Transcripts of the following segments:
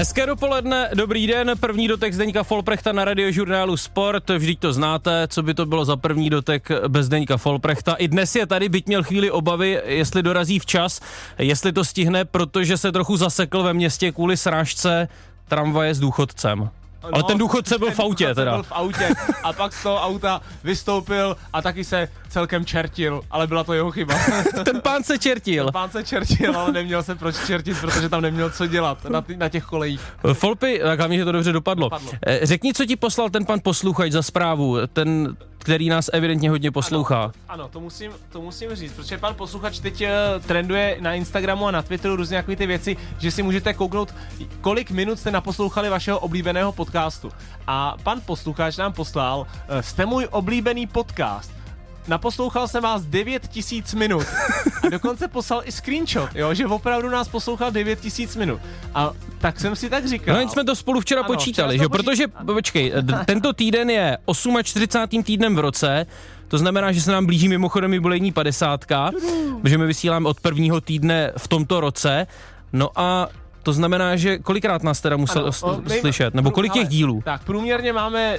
Hezké dopoledne, dobrý den, první dotek Zdeňka Folprechta na radiožurnálu Sport, vždyť to znáte, co by to bylo za první dotek bez Zdeňka Folprechta. I dnes je tady, byť měl chvíli obavy, jestli dorazí včas, jestli to stihne, protože se trochu zasekl ve městě kvůli srážce tramvaje s důchodcem. No, Ale ten důchodce byl v autě teda. Byl v autě a pak z toho auta vystoupil a taky se celkem čertil, ale byla to jeho chyba. ten pán se čertil. Ten pán se čertil, ale neměl se proč čertit, protože tam neměl co dělat na, na těch kolejích. Folpy, tak hlavně, že to dobře dopadlo. dopadlo. Eh, řekni, co ti poslal ten pan posluchač za zprávu, ten který nás evidentně hodně poslouchá. Ano, ano to, musím, to musím říct, protože pan posluchač teď uh, trenduje na Instagramu a na Twitteru různě takové ty věci, že si můžete kouknout, kolik minut jste naposlouchali vašeho oblíbeného podcastu. A pan posluchač nám poslal, uh, jste můj oblíbený podcast naposlouchal jsem vás 9000 minut. A dokonce poslal i screenshot, jo, že opravdu nás poslouchal 9000 minut. A tak jsem si tak říkal. No, jsme to spolu včera ano, počítali, včera že? Protože, počkej, tento týden je 48. týdnem v roce, to znamená, že se nám blíží mimochodem jubilejní 50, protože my vysíláme od prvního týdne v tomto roce. No a to znamená, že kolikrát nás teda musel ano, slyšet, nebo kolik těch dílů? Tak průměrně máme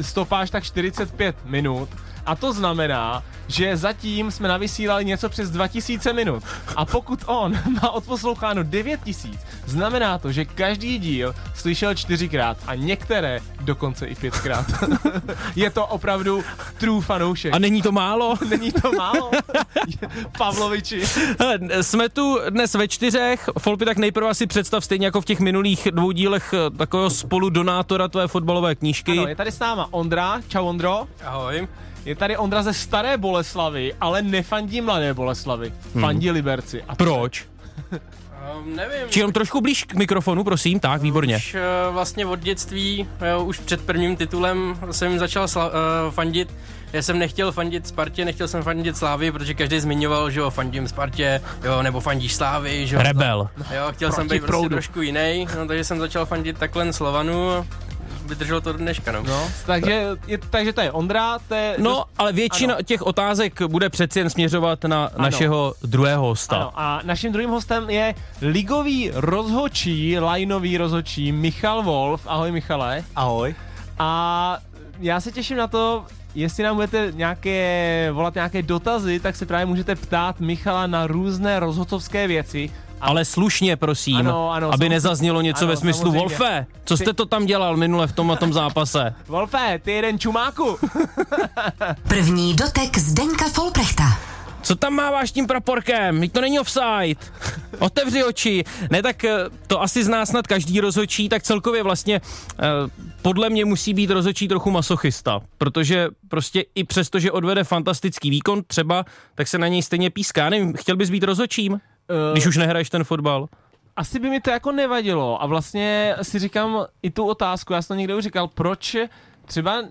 stopáž tak 45 minut a to znamená, že zatím jsme navysílali něco přes 2000 minut. A pokud on má odposloucháno 9000, znamená to, že každý díl slyšel čtyřikrát a některé dokonce i pětkrát. Je to opravdu true fanoušek. A není to málo? Není to málo? Pavloviči. Jsme tu dnes ve čtyřech. Folpy, tak nejprve si představ stejně jako v těch minulých dvou dílech takového spolu donátora tvé fotbalové knížky. Ano, je tady s náma Ondra. Čau Ondro. Ahoj. Je tady Ondra ze Staré Boleslavy, ale nefandí Mladé Boleslavy. Hmm. Fandí hmm. Liberci. A Proč? Um, nevím. Či jenom trošku blíž k mikrofonu, prosím, tak, výborně. Už uh, vlastně od dětství, jo, už před prvním titulem jsem začal sla- uh, fandit. Já jsem nechtěl fandit Spartě, nechtěl jsem fandit Slávy, protože každý zmiňoval, že jo, fandím Spartě, jo, nebo fandíš Slávy, že jo. Rebel. Jo, chtěl Proti jsem být prostě trošku jiný, no, takže jsem začal fandit takhle Slovanu vydrželo to do dneška, no. no takže, je, takže to je Ondra, to je... No, dost... ale většina ano. těch otázek bude přeci jen směřovat na ano. našeho druhého hosta. Ano, a naším druhým hostem je ligový rozhočí, lajnový rozhočí Michal Wolf. Ahoj Michale. Ahoj. A já se těším na to, jestli nám budete nějaké, volat nějaké dotazy, tak se právě můžete ptát Michala na různé rozhodcovské věci. Ale slušně, prosím, ano, ano, aby nezaznělo něco ano, ve smyslu samozřejmě. Wolfe, co jste to tam dělal minule v tom a tom zápase? Wolfe, ty jeden čumáku. První dotek Zdenka Folprechta. Co tam máváš tím praporkem? Teď to není offside. Otevři oči. Ne, tak eh, to asi zná snad každý rozhodčí, tak celkově vlastně eh, podle mě musí být rozhodčí trochu masochista, protože prostě i přesto, že odvede fantastický výkon třeba, tak se na něj stejně píská. Nevím, chtěl bys být rozhodčím? Uh, Když už nehraješ ten fotbal? Asi by mi to jako nevadilo a vlastně si říkám i tu otázku, já jsem to někde už říkal, proč třeba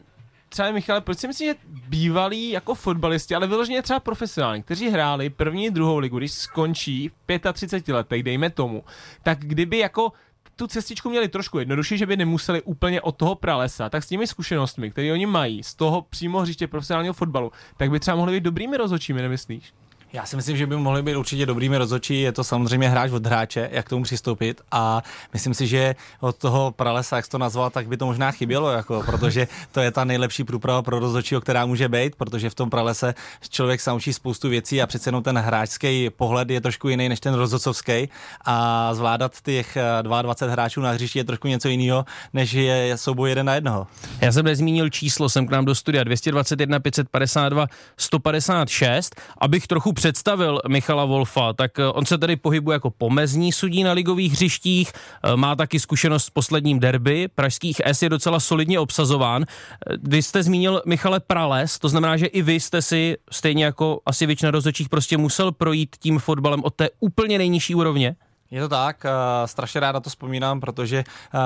třeba Michale, proč si myslíš, že bývalí jako fotbalisti, ale vyloženě třeba profesionální, kteří hráli první, druhou ligu, když skončí v 35 letech, dejme tomu, tak kdyby jako tu cestičku měli trošku jednodušší, že by nemuseli úplně od toho pralesa, tak s těmi zkušenostmi, které oni mají z toho přímo hřiště profesionálního fotbalu, tak by třeba mohli být dobrými rozhodčími, nemyslíš? Já si myslím, že by mohli být určitě dobrými rozhodčí. Je to samozřejmě hráč od hráče, jak k tomu přistoupit. A myslím si, že od toho pralesa, jak jsi to nazval, tak by to možná chybělo, jako, protože to je ta nejlepší průprava pro rozhodčího, která může být, protože v tom pralese člověk se naučí spoustu věcí a přece jenom ten hráčský pohled je trošku jiný než ten rozhodcovský. A zvládat těch 22 hráčů na hřišti je trošku něco jiného, než je souboj jeden na jednoho. Já jsem nezmínil číslo, jsem k nám do studia 221 552 156, abych trochu představil Michala Wolfa, tak eh, on se tady pohybuje jako pomezní sudí na ligových hřištích, eh, má taky zkušenost s posledním derby, pražských S je docela solidně obsazován. Eh, vy jste zmínil Michale Prales, to znamená, že i vy jste si stejně jako asi většina rozhodčích prostě musel projít tím fotbalem od té úplně nejnižší úrovně? Je to tak, uh, strašně rád na to vzpomínám, protože uh,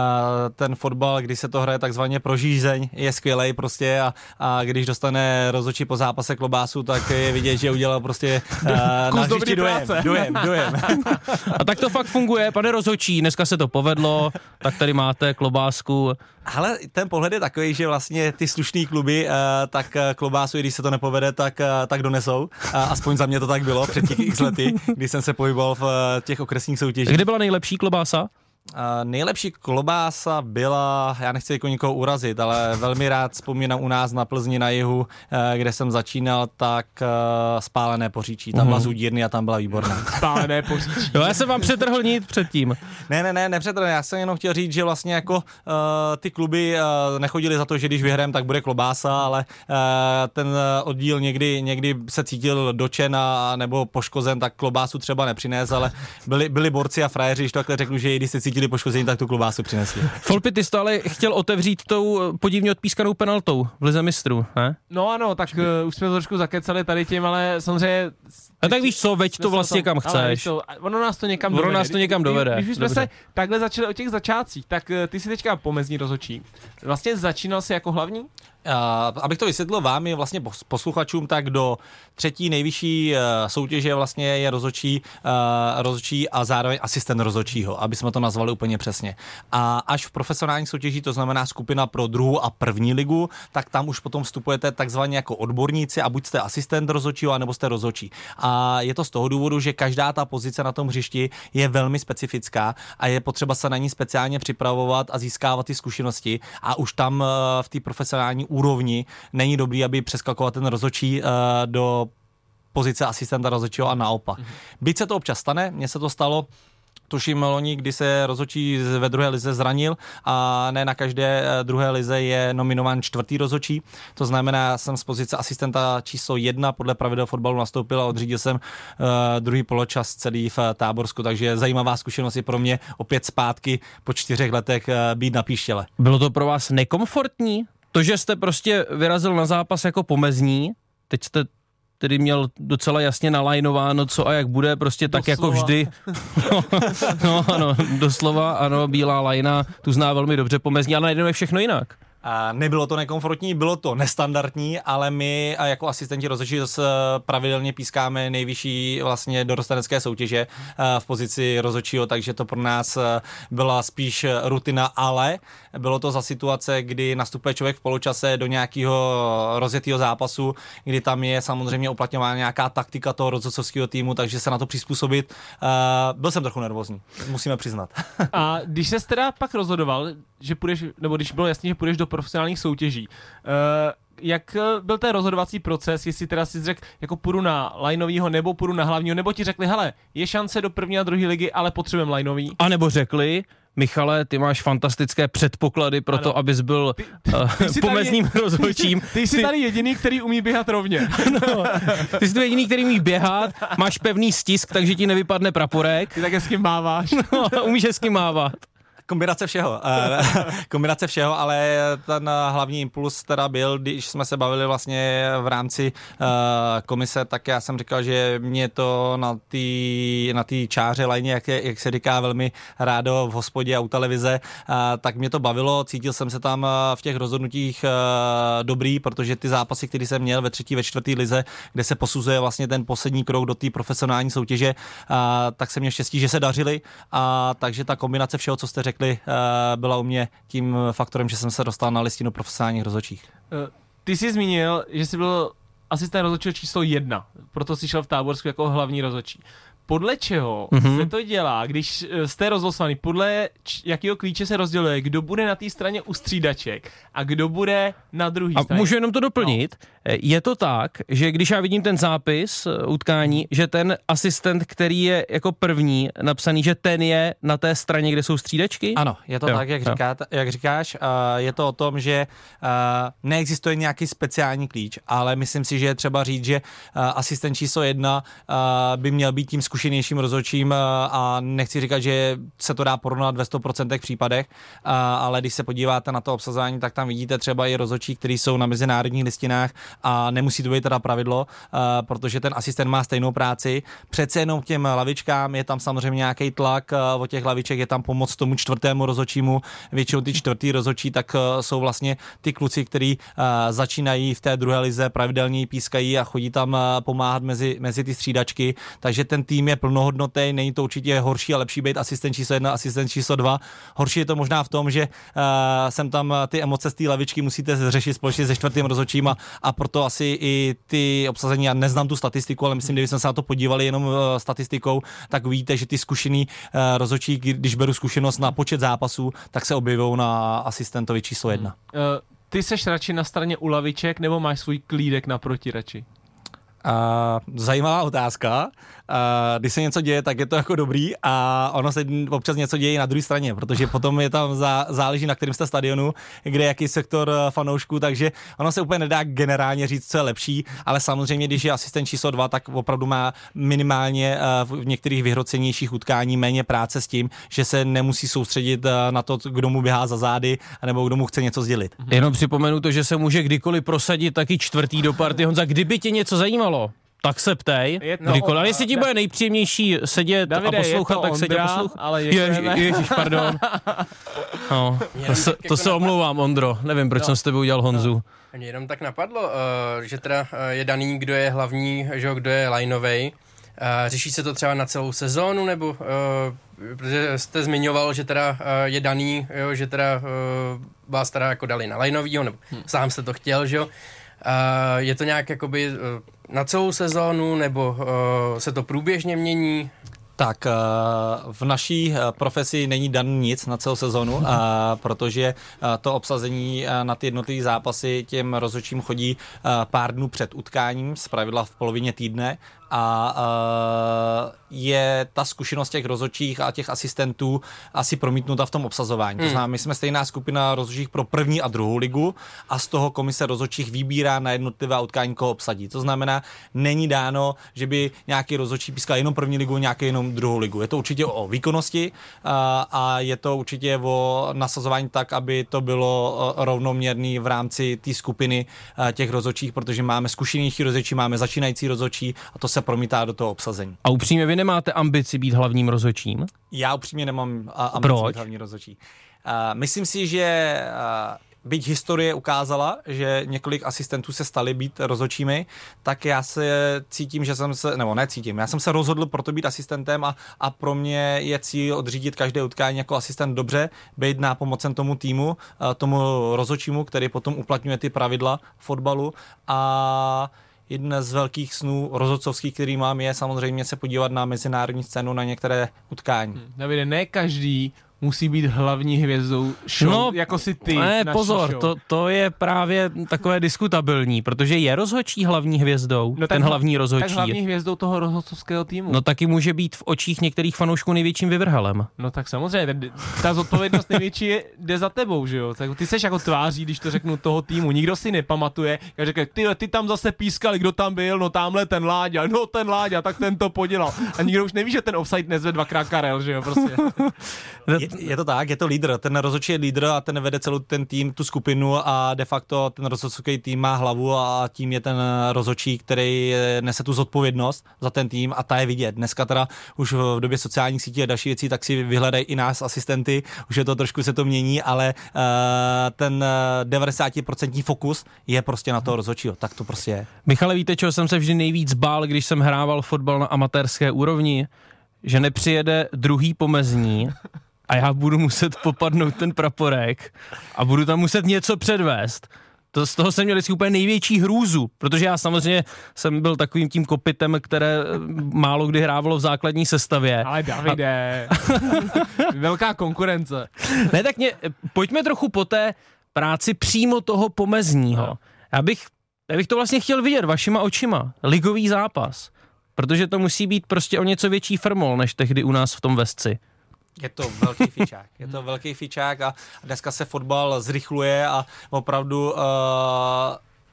ten fotbal, když se to hraje takzvaně pro žízeň, je skvělý prostě a, a když dostane rozhodčí po zápase klobásu, tak je vidět, že udělal prostě uh, na dojem, dojem, dojem. a tak to fakt funguje, pane rozhodčí, dneska se to povedlo, tak tady máte klobásku. Ale ten pohled je takový, že vlastně ty slušný kluby, uh, tak klobásu, když se to nepovede, tak, uh, tak donesou. Uh, aspoň za mě to tak bylo před těch x lety, kdy jsem se pohyboval v uh, těch okresních soutěžích. Kde byla nejlepší klobása? Nejlepší klobása byla, já nechci jako nikoho urazit, ale velmi rád vzpomínám u nás na Plzni na jihu, uh, kde jsem začínal, tak uh, spálené poříčí. Tam byla Mhm. zudírny a tam byla výborná. Spálené poříčí. Jo, já jsem vám přetrhl nit předtím. Ne, ne, ne, nepřetrhne. Já jsem jenom chtěl říct, že vlastně jako uh, ty kluby uh, nechodili za to, že když vyhrajeme, tak bude klobása, ale uh, ten oddíl někdy, někdy se cítil dočen a, nebo poškozen, tak klobásu třeba nepřines, ale byli, byli borci a frajeři, když to takhle řeknu, že i když se cítili poškození, tak tu klobásu přinesli. Folpy, ty jsi to ale chtěl otevřít tou eh, podivně odpískanou penaltou v Lize mistrů, ne? No ano, tak uh, už jsme to trošku zakecali tady tím, ale samozřejmě... A tak víš co, veď to vlastně kam Ale víš chceš. to, ono nás to někam Ono dovede. nás to někam Když- dovede, Když už jsme dobře. se takhle začali o těch začátcích, tak eh, ty si teďka pomezní rozočí. Vlastně začínal si jako hlavní? Uh, abych to vysvětlil vám i vlastně pos- posluchačům, tak do třetí nejvyšší uh, soutěže vlastně je rozočí, uh, rozočí a zároveň asistent rozočího, aby jsme to nazvali úplně přesně. A až v profesionální soutěži, to znamená skupina pro druhou a první ligu, tak tam už potom vstupujete takzvaně jako odborníci a buď jste asistent rozočího, anebo jste rozočí. A je to z toho důvodu, že každá ta pozice na tom hřišti je velmi specifická a je potřeba se na ní speciálně připravovat a získávat ty zkušenosti a už tam eh, v té profesionální úrovni není dobrý, aby přeskakoval ten rozočí eh, do pozice asistenta rozhodčího a naopak. Byť se to občas stane, mně se to stalo, tuším loni, kdy se rozhodčí ve druhé lize zranil a ne na každé eh, druhé lize je nominován čtvrtý rozhodčí. To znamená, jsem z pozice asistenta číslo jedna podle pravidel fotbalu nastoupil a odřídil jsem uh, druhý poločas celý v eh, Táborsku, takže zajímavá zkušenost je pro mě opět zpátky po čtyřech letech být na píštěle. Bylo to pro vás nekomfortní? To, že jste prostě vyrazil na zápas jako pomezní, teď jste tedy měl docela jasně nalajnováno, co a jak bude, prostě tak jako Doslova. vždy. no, no, ano, doslova, ano, bílá lajna, tu zná velmi dobře pomezní, ale najdeme všechno jinak. A nebylo to nekomfortní, bylo to nestandardní, ale my a jako asistenti rozhodčí zase pravidelně pískáme nejvyšší vlastně dorostenecké soutěže eh, v pozici rozhodčího, takže to pro nás eh, byla spíš rutina, ale bylo to za situace, kdy nastupuje člověk v poločase do nějakého rozjetého zápasu, kdy tam je samozřejmě uplatňována nějaká taktika toho rozhodcovského týmu, takže se na to přizpůsobit. eh, Byl jsem trochu nervózní, musíme přiznat. A když se teda pak rozhodoval, že půjdeš, nebo když bylo jasný, že půjdeš do profesionálních soutěží, uh, jak eh, byl ten rozhodovací proces, jestli teda si řekl, jako půjdu na lineovýho, nebo půjdu na hlavního, nebo ti řekli, hele, je šance do první a druhé ligy, ale potřebujeme lineový. A nebo řekli, Michale, ty máš fantastické předpoklady pro Ano. to, abys byl uh, ty tady- pomezním rozhodčím. Ty jsi tady jediný, který umí běhat rovně. no, ty jsi to jediný, který umí běhat, máš pevný stisk, takže ti nevypadne praporek, Ty tak hezky máváš. no, umíš hezky mávat. Kombinace všeho. Eh, Kombinace všeho, ale ten eh, hlavní impuls teda byl, když jsme se bavili vlastně v rámci uh, komise, tak já jsem říkal, že mě to na té na tý čáře lajně, jak, je, jak se říká velmi rádo v hospodě a u televize, uh, tak mě to bavilo, cítil jsem se tam eh, v těch rozhodnutích dobrý, protože ty zápasy, které jsem měl ve třetí, ve čtvrtý lize, kde se posuzuje vlastně ten poslední krok do té profesionální soutěže, tak jsem měl štěstí, že se dařili a takže ta kombinace všeho, co jste řekli, uh, byla u mě tím faktorem, že jsem se dostal na listinu profesionálních rozhodčích. Eh, Ty jsi zmínil, že jsi byl asistent rozhodčího číslo jedna, proto jsi šel v Táborsku jako hlavní rozhodčí. Podle čeho Mhm. mm-hmm. se to dělá, když eh, jste rozlosovaný? Podle č- jakého klíče se rozděluje, kdo bude na té straně u střídaček a kdo bude na druhé A straně? můžu jenom to doplnit. No. Je to tak, že když já vidím ten zápis eh, utkání, že ten asistent, který je jako první napsaný, že ten je na té straně, kde jsou střídačky? Ano, je to Jo, tak, jak, jo. říkáte, jak říkáš. Je to o tom, že uh, neexistuje nějaký speciální klíč, ale myslím si, že je třeba říct, že uh, asistent číslo jedna by měl být tím zkušenějším rozhodčím a nechci říkat, že se to dá porovnat ve 100% případech, ale když se podíváte na to obsazování, tak tam vidíte třeba i rozhodčí, kteří jsou na mezinárodních listinách a nemusí to být teda pravidlo, uh, protože ten asistent má stejnou práci. Přece jenom k těm lavičkám je tam samozřejmě nějaký tlak, uh, od těch laviček je tam pomoc tomu čtvrtému rozhodčímu. Většinou ty čtvrtý rozhodčí tak uh, jsou vlastně ty kluci, kteří začínají v té druhé lize, pravidelně pískají a chodí tam pomáhat mezi, mezi ty střídačky, takže ten tým je plnohodnotný, není to určitě horší a lepší být asistent číslo jedna, asistent číslo dva. Horší je to možná v tom, že uh, sem tam ty emoce z té lavičky musíte řešit společně se čtvrtým rozhodčím a, a proto asi i ty obsazení, já neznám tu statistiku, ale myslím, kdybychom se na to podívali jenom eh, statistikou, tak víte, že ty zkušený eh, rozhodčí, když beru zkušenost na počet zápasů, tak se objevují na asistentovi číslo jedna. Uh, ty seš radši na straně u laviček, nebo máš svůj klídek naproti radši? Uh, zajímavá otázka. Uh, když se něco děje, tak je to jako dobrý a ono se občas něco děje na druhé straně, protože potom je tam zá, záleží na kterém jste stadionu, kde jaký sektor uh, fanoušků, takže ono se úplně nedá generálně říct, co je lepší, ale samozřejmě, když je asistent číslo dva, tak opravdu má minimálně uh, v některých vyhrocenějších utkání méně práce s tím, že se nemusí soustředit uh, na to, kdo mu běhá za zády, nebo kdo mu chce něco sdělit. Jenom připomenu to, že se může kdykoliv prosadit taky čtvrtý do party. Honza, kdyby tě něco zajímalo, tak se ptej. Je to- Kdykoliv. A no, jestli ti bude nejpříjemnější sedět Davide, a je poslouchat, tak se tě Ondra, poslouchat. ale děkujeme. ježiš, pardon. No, to, se, to se omlouvám, Ondro. Nevím, proč jsem s tebou udělal Honzu. Mě jenom tak napadlo, uh, že teda uh, je daný, kdo je hlavní, že jo, kdo je lineovej. Uh, řeší se to třeba na celou sezónu, nebo uh, protože jste zmiňoval, že teda uh, je daný, jo, že teda uh, vás teda jako dali na lineovýho, nebo hmm. sám jste to chtěl, že jo. Uh, je to nějak jakoby uh, na celou sezónu, nebo uh, se to průběžně mění? Tak eh, v naší eh, profesi není dan nic na celou sezonu, protože to obsazení na ty jednotlivé zápasy těm rozhodčím chodí pár dnů před utkáním, zpravidla v polovině týdne a je ta zkušenost těch rozhodčích a těch asistentů asi promítnuta v tom obsazování. To znamená, my jsme stejná skupina rozhodčích pro první a druhou ligu a z toho komise rozhodčích vybírá na jednotlivá utkání, koho obsadí. To znamená, není dáno, že by nějaký rozhodčí pískal jenom první ligu, nějaký jenom druhou ligu. Je to určitě o výkonnosti a, a je to určitě o nasazování tak, aby to bylo eh, rovnoměrný v rámci té skupiny eh, těch rozhodčích, protože máme zkušenější rozhodčí, máme začínající rozhodčí a to se promítá do toho obsazení. A upřímně, vy nemáte ambici být hlavním rozhodčím? Já upřímně nemám a, a Proč? hlavní rozhodčí. Uh, myslím si, že byť historie ukázala, že několik asistentů se stali být rozhodčími, tak já se cítím, že jsem se, nebo necítím, já jsem se rozhodl proto být asistentem a, a pro mě je cíl odřídit každé utkání jako asistent dobře, být nápomocen tomu týmu, tomu rozhodčímu, který potom uplatňuje ty pravidla fotbalu a jeden z velkých snů rozhodcovských, který mám, je samozřejmě se podívat na mezinárodní scénu, na některé utkání. Davide, ne každý musí být hlavní hvězdou show, No, jako si ty. Ne, pozor, show. to, to je právě takové diskutabilní, protože je rozhodčí hlavní hvězdou, no, ten hla- hlavní rozhodčí. Tak hlavní hvězdou toho rozhodcovského týmu. No taky může být v očích některých fanoušků největším vyvrhelem. No tak samozřejmě, ta zodpovědnost největší je, jde za tebou, že jo? Tak ty seš jako tváří, když to řeknu toho týmu, nikdo si nepamatuje, jak řekne, ty, ty tam zase pískali, kdo tam byl, no tamhle ten Láďa, no ten Láďa, tak ten to podělal. A nikdo už neví, že ten offside nezve dvakrát Karel, že jo, prostě. Je, je to tak, je to lídr. Ten rozhodčí je lídr a ten vede celou ten tým, tu skupinu a de facto ten rozhodčí tým má hlavu a tím je ten rozhodčí, který nese tu zodpovědnost za ten tým a ta je vidět. Dneska teda už v době sociálních sítí a další věcí, tak si vyhledají i nás asistenty, už je to trošku se to mění, ale uh, ten eh, 90% fokus je prostě na toho rozhodčího. Tak to prostě je. Michale, víte, čeho jsem se vždy nejvíc bál, když jsem hrával fotbal na amatérské úrovni? Že nepřijede druhý pomezní a já budu muset popadnout ten praporek a budu tam muset něco předvést. To, z toho jsem měl vždycky úplně největší hrůzu, protože já samozřejmě jsem byl takovým tím kopitem, které eh, málo kdy hrávalo v základní sestavě. Ale Davide, velká konkurence. Ne, tak mě, pojďme trochu po té práci přímo toho pomezního. Já bych, já bych to vlastně chtěl vidět vašima očima. Ligový zápas. Protože to musí být prostě o něco větší firmol, než tehdy u nás v tom Vesci. Je to velký fičák. Je to velký fičák a dneska se fotbal zrychluje a opravdu uh,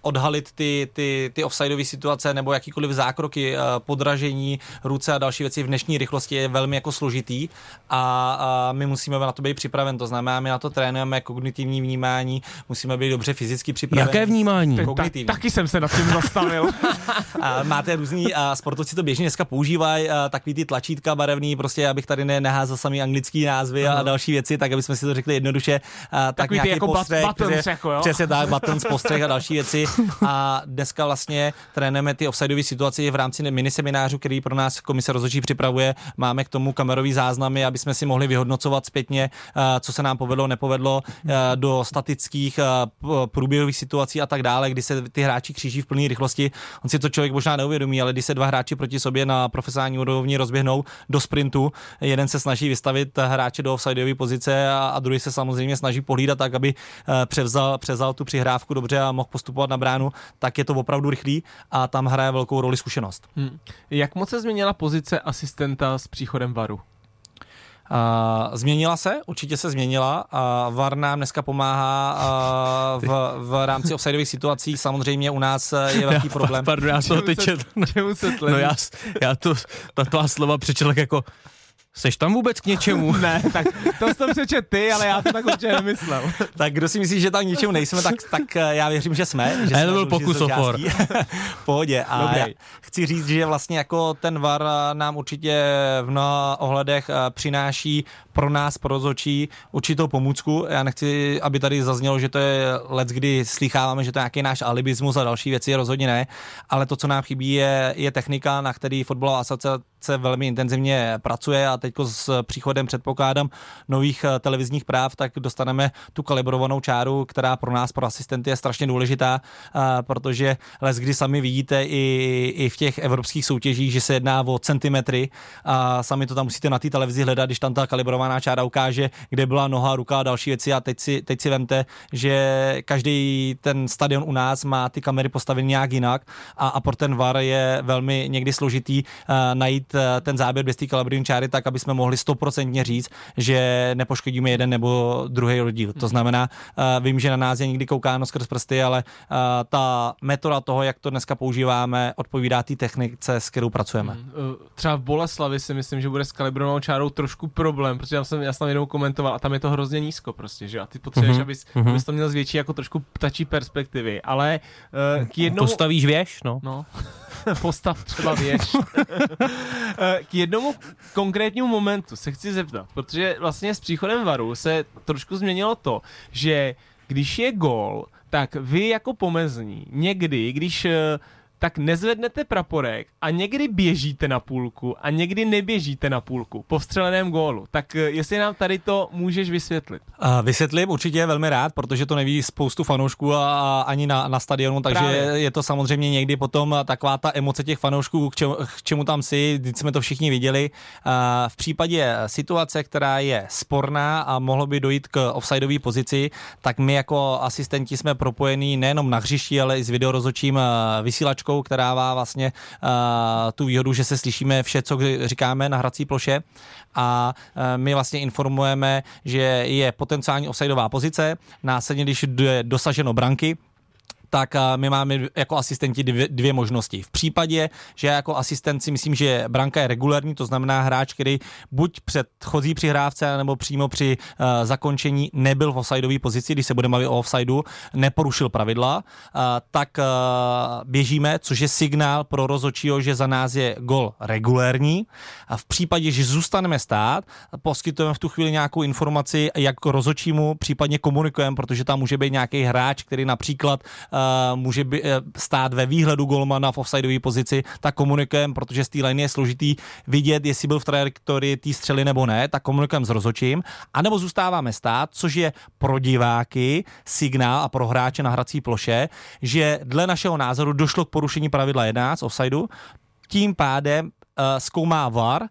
odhalit ty, ty, ty offsideové situace nebo jakýkoliv zákroky, uh, podražení, ruce a další věci v dnešní rychlosti je velmi jako složitý a, a my musíme na to být připraven. To znamená, my na to trénujeme kognitivní vnímání, musíme být dobře fyzicky připraveni. Jaké vnímání? Ta, Kognitivní. taky jsem se nad tím zastavil. A máte různý a sportovci to běžně dneska používají, takový ty tlačítka barevný, prostě abych tady ne, neházel samý anglický názvy a, a další věci, tak aby jsme si to řekli jednoduše. A, tak Takový ty nějaký jako but- postřeh, buttons, přesně- jako jo. Přesně tak, buttons, postřeh a další věci. a dneska vlastně trénujeme ty offsideové situace v rámci miniseminářu, který pro nás komise rozhodčí připravuje. Máme k tomu kamerový záznamy, aby jsme si mohli vyhodnocovat zpětně, eh, co se nám povedlo, nepovedlo eh, do statických průběhových situací a tak dále, kdy se ty hráči kříží v plné rychlosti. On si to člověk možná neuvědomí, ale když se dva hráči proti sobě na profesionální úrovni rozběhnou do sprintu, jeden se snaží vystavit hráče do offsideové pozice a, a druhý se samozřejmě snaží pohlídat tak, aby převzal, převzal tu přihrávku dobře a mohl postupovat na bránu, tak je to opravdu rychlý a tam hraje velkou roli zkušenost. Hmm. Jak moc se změnila pozice asistenta s příchodem VARu? Uh, změnila se, určitě se změnila. Uh, VAR nám dneska pomáhá uh, v, v rámci offsideových situací. Samozřejmě u nás je velký problém. Pardon, já jsem to teď četl. No já, já to, ta tvá slova přečetl jako Seš tam vůbec k něčemu? ne, tak to jsem přečet ty, ale já to tak určitě nemyslel. tak kdo si myslí, že tam k něčemu nejsme, tak, tak eh, já věřím, že jsme. Že a to byl pokus ofor. pohodě. A Dobrý. chci říct, že vlastně jako ten VAR nám určitě v mnoha ohledech eh, přináší pro nás, pro rozhodčí, určitou pomůcku. Já nechci, aby tady zaznělo, že to je let, kdy slycháváme, že to je nějaký náš alibismus a další věci, rozhodně ne. Ale to, co nám chybí, je, je technika, na který fotbalová asociace velmi intenzivně pracuje a teď s příchodem předpokládám nových eh, televizních práv, tak dostaneme tu kalibrovanou čáru, která pro nás, pro asistenty je strašně důležitá, eh, protože les, kdy sami vidíte i, i v těch evropských soutěžích, že se jedná o centimetry a sami to tam musíte na té televizi hledat, když tam ta kalibrovaná čára ukáže, kde byla noha, ruka a další věci. A teď si, teď si vemte, že každý ten stadion u nás má ty kamery postaveny nějak jinak a, a pro ten VAR je velmi někdy složitý uh, najít uh, ten záběr bez té kalibrní čáry tak, aby jsme mohli stoprocentně říct, že nepoškodíme jeden nebo druhý rozdíl. To znamená, uh, vím, že na nás je někdy koukáno skrz prsty, ale uh, ta metoda toho, jak to dneska používáme, odpovídá té technice, s kterou pracujeme. Hmm. Třeba v Boleslavi si myslím, že bude s kalibrovanou čárou trošku problém, protože já jsem, já jsem jednou komentoval a tam je to hrozně nízko prostě, že a ty potřebuješ, mm-hmm. abys, mm-hmm. abys to měl z větší jako trošku ptačí perspektivy, ale uh, k jednomu... Postavíš věž, no. No. Postav třeba věž. Eh, k jednomu konkrétnímu momentu se chci zeptat, protože vlastně s příchodem varu se trošku změnilo to, že když je gol, tak vy jako pomezní někdy, když uh, tak nezvednete praporek a někdy běžíte na půlku a někdy neběžíte na půlku po vstřeleném gólu. Tak eh, jestli nám tady to můžeš vysvětlit. Uh, vysvětlím určitě velmi rád, protože to neví spoustu fanoušků a, a ani na, na stadionu, takže Právě. je to samozřejmě někdy potom taková ta emoce těch fanoušků, k čemu, k čemu tam si, když jsme to všichni viděli. Uh, v případě situace, která je sporná a mohlo by dojít k offsideové pozici, tak my jako asistenti jsme propojení nejenom na hřišti, ale i s videorozočím vysílačkou značkou, která má vlastně uh, tu výhodu, že se slyšíme vše, co říkáme na hrací ploše. A uh, my vlastně informujeme, že je potenciální offsideová pozice, následně, když je dosaženo branky, tak my máme jako asistenti dvě, dvě možnosti. V případě, že jako asistent si myslím, že branka je regulární, to znamená hráč, který buď předchozí přihrávce nebo přímo při uh, zakončení nebyl v offsideové pozici, když se budeme bavit o offsideu, neporušil pravidla, uh, tak uh, běžíme, což je signál pro rozočího, že za nás je gol regulérní. A v případě, že zůstaneme stát, poskytujeme v tu chvíli nějakou informaci, jak rozočímu případně komunikujeme, protože tam může být nějaký hráč, který například uh, může by, uh, stát ve výhledu golmana v offsideové pozici, tak komunikujeme, protože z té line je složitý vidět, jestli byl v trajektorii té střely nebo ne, tak komunikujeme s rozočím, anebo zůstáváme stát, což je pro diváky signál a pro hráče na hrací ploše, že dle našeho názoru došlo k porušení pravidla 11 offsideu, tím pádem uh, zkoumá VAR,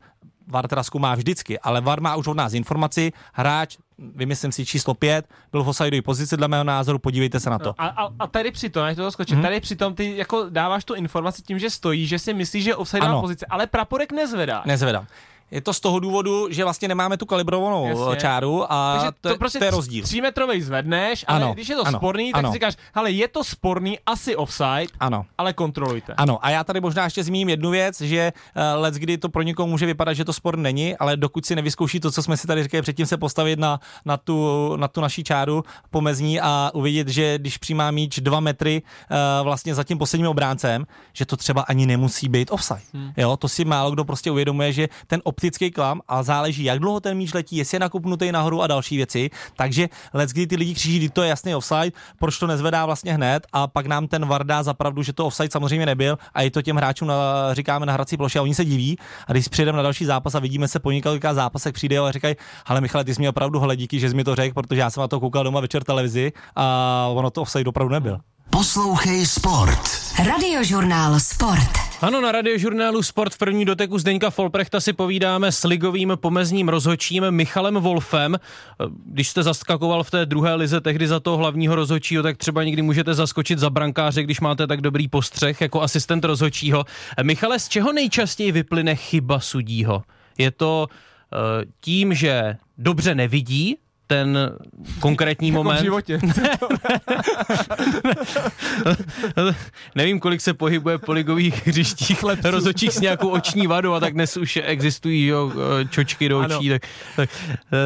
VAR teda zkoumá vždycky, ale VAR má už od nás informaci, hráč vymyslím si číslo 5, byl v offsideové pozici dle mého názoru, podívejte se na to. A, a, a tady přitom, to skočím, hmm. tady přitom ty jako dáváš tu informaci tím, že stojí, že si myslíš, že je offsideová pozice, ale praporek nezvedá. Nezvedá. Je to z toho důvodu, že vlastně nemáme tu kalibrovanou Jasně. čáru a Takže to, to, prostě to je rozdíl. Třímetrový zvedneš, ale ano, když je to ano, sporný, tak ano. si říkáš, hele, je to sporný, asi offside, ano. ale kontrolujte. Ano, a já tady možná ještě zmíním jednu věc, že uh, let, kdy to pro někoho může vypadat, že to sport není, ale dokud si nevyzkouší to, co jsme si tady říkali předtím, se postavit na, na, tu, na tu naší čáru pomezní a uvidět, že když přijímá míč dva metry uh, vlastně za tím posledním obráncem, že to třeba ani nemusí být offside. Hmm. Jo, to si málo kdo prostě uvědomuje, že ten op optický klam a záleží, jak dlouho ten míč letí, jestli je nakupnutý nahoru a další věci. Takže let, kdy ty lidi kříží, kdy to je jasný offside, proč to nezvedá vlastně hned a pak nám ten VAR dá zapravdu, že to offside samozřejmě nebyl a i to těm hráčům na, říkáme na hrací ploše a oni se diví a když přijdeme na další zápas a vidíme se po několika zápasech přijde a říkají, ale Michale, ty jsi mi opravdu hele, díky, že jsi mi to řekl, protože já jsem na to koukal doma večer televizi a ono to offside opravdu nebyl. Poslouchej Sport. Radiožurnál Sport. Ano, na radiožurnálu Sport v první doteku Zdeňka Folprechta si povídáme s ligovým pomezním rozhočím Michalem Wolfem. Když jste zaskakoval v té druhé lize tehdy za toho hlavního rozhočího, tak třeba někdy můžete zaskočit za brankáře, když máte tak dobrý postřeh jako asistent rozhočího. Michale, z čeho nejčastěji vyplyne chyba sudího? Je to uh, tím, že dobře nevidí, ten konkrétní Jako v moment. životě. Nevím, kolik se pohybuje po ligových hřištích rozhodčích s nějakou oční vadou a tak dnes už existují jo, čočky do očí. Tak, tak,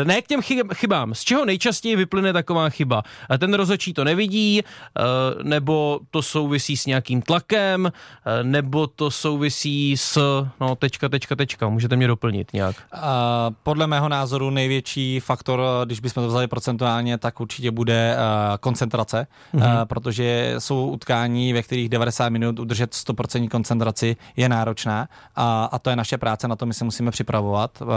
eh, ne k těm chyb- chybám. Z čeho nejčastěji vyplyne taková chyba? A Ten rozhodčí to nevidí, eh, nebo to souvisí s nějakým tlakem, eh, nebo to souvisí s... No, tečka, tečka, tečka. Můžete mě doplnit nějak. A podle mého názoru největší faktor, když bychom to vzali procentuálně, tak určitě bude uh, koncentrace, mm-hmm. uh, protože jsou utkání, ve kterých 90 minut udržet 100% koncentraci je náročná a, a to je naše práce, na to my se musíme připravovat uh,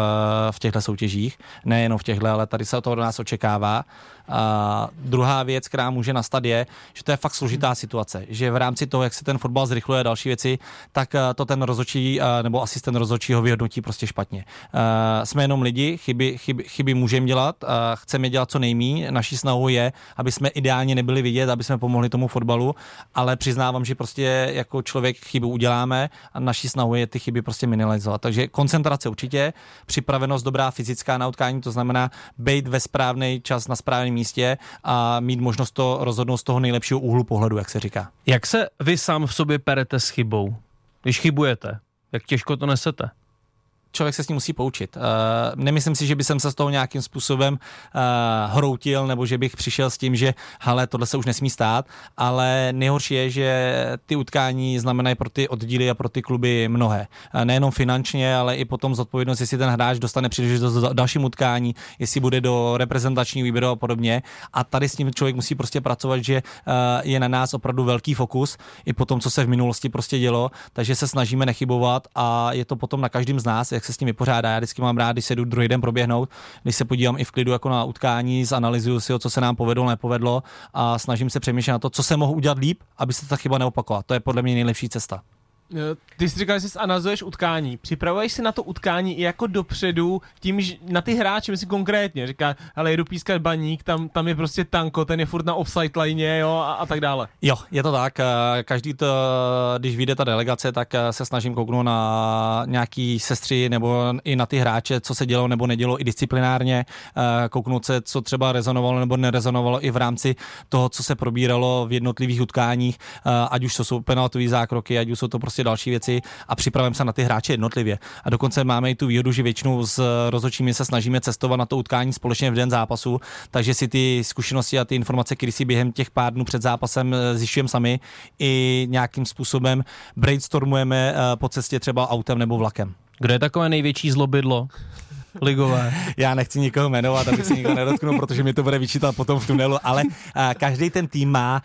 v těchto soutěžích, nejenom v těchto, ale tady se to od nás očekává. A druhá věc, která může nastat, je, že to je fakt složitá situace, že v rámci toho, jak se ten fotbal zrychluje a další věci, tak eh, to ten rozhodčí eh, nebo asistent rozhodčího vyhodnotí prostě špatně. Eh, Jsme jenom lidi, chyby, chyby, chyby můžeme dělat, chceme dělat co nejmí. Naší snahou je, aby jsme ideálně nebyli vidět, aby jsme pomohli tomu fotbalu, ale přiznávám, že prostě jako člověk chybu uděláme a naší snahou je ty chyby prostě minimalizovat. Takže koncentrace určitě, připravenost dobrá fyzická na utkání, to znamená být ve správný čas na správném místě a mít možnost to rozhodnout z toho nejlepšího úhlu pohledu, jak se říká. Jak se vy sám v sobě perete s chybou? Když chybujete, jak těžko to nesete? Člověk se s ním musí poučit. Uh, nemyslím si, že by jsem se z toho nějakým způsobem uh, hroutil, nebo že bych přišel s tím, že hele, tohle se už nesmí stát, ale nejhorší je, že ty utkání znamenají pro ty oddíly a pro ty kluby mnohé. Uh, nejenom finančně, ale i potom zodpovědnost, jestli ten hráč dostane příležitost do dalším utkání, jestli bude do reprezentačního výběru a podobně. A tady s tím člověk musí prostě pracovat, že je na nás opravdu velký fokus, i po tom, co se v minulosti prostě dělo, takže se snažíme nechybovat a je to potom na každém z nás, jak se s tím vypořádá. Já vždycky mám rád, když se jdu druhý den proběhnout, když se podívám i v klidu jako na utkání, zanalizuju si ho, co se nám povedlo, nepovedlo a snažím se přemýšlet na to, co se mohu udělat líp, aby se ta chyba neopakovala. To je podle mě nejlepší cesta. Eh, Ty jsi říkal, že jsi analyzuješ utkání. Připravuješ si na to utkání i jako dopředu, tím, že na ty hráče, myslím konkrétně, říká, ale jedu pískat baník, tam, tam je prostě tanko, ten je furt na offside line, jo, a, a tak dále. Jo, je to tak. eh, Každý to, když vyjde ta delegace, tak eh, se snažím kouknout na nějaký sestry nebo i na ty hráče, co se dělo nebo nedělo i disciplinárně, kouknout se, co třeba rezonovalo nebo nerezonovalo i v rámci toho, co se probíralo v jednotlivých utkáních, ať už to jsou penaltové zákroky, ať už jsou to prostě další věci a připravím se na ty hráče jednotlivě. A dokonce máme i tu výhodu, že většinou s rozhodčími se snažíme cestovat na to utkání společně v den zápasu, takže si ty zkušenosti a ty informace, které si během těch pár dnů před zápasem eh, zjišťujeme sami, i nějakým způsobem brainstormujeme eh, po cestě třeba autem nebo vlakem. Kdo je takové největší zlobydlo ligové? Já nechci nikoho jmenovat, abych se nikoho nedotknul, protože mi to bude vyčítat potom v tunelu, ale každý ten tým má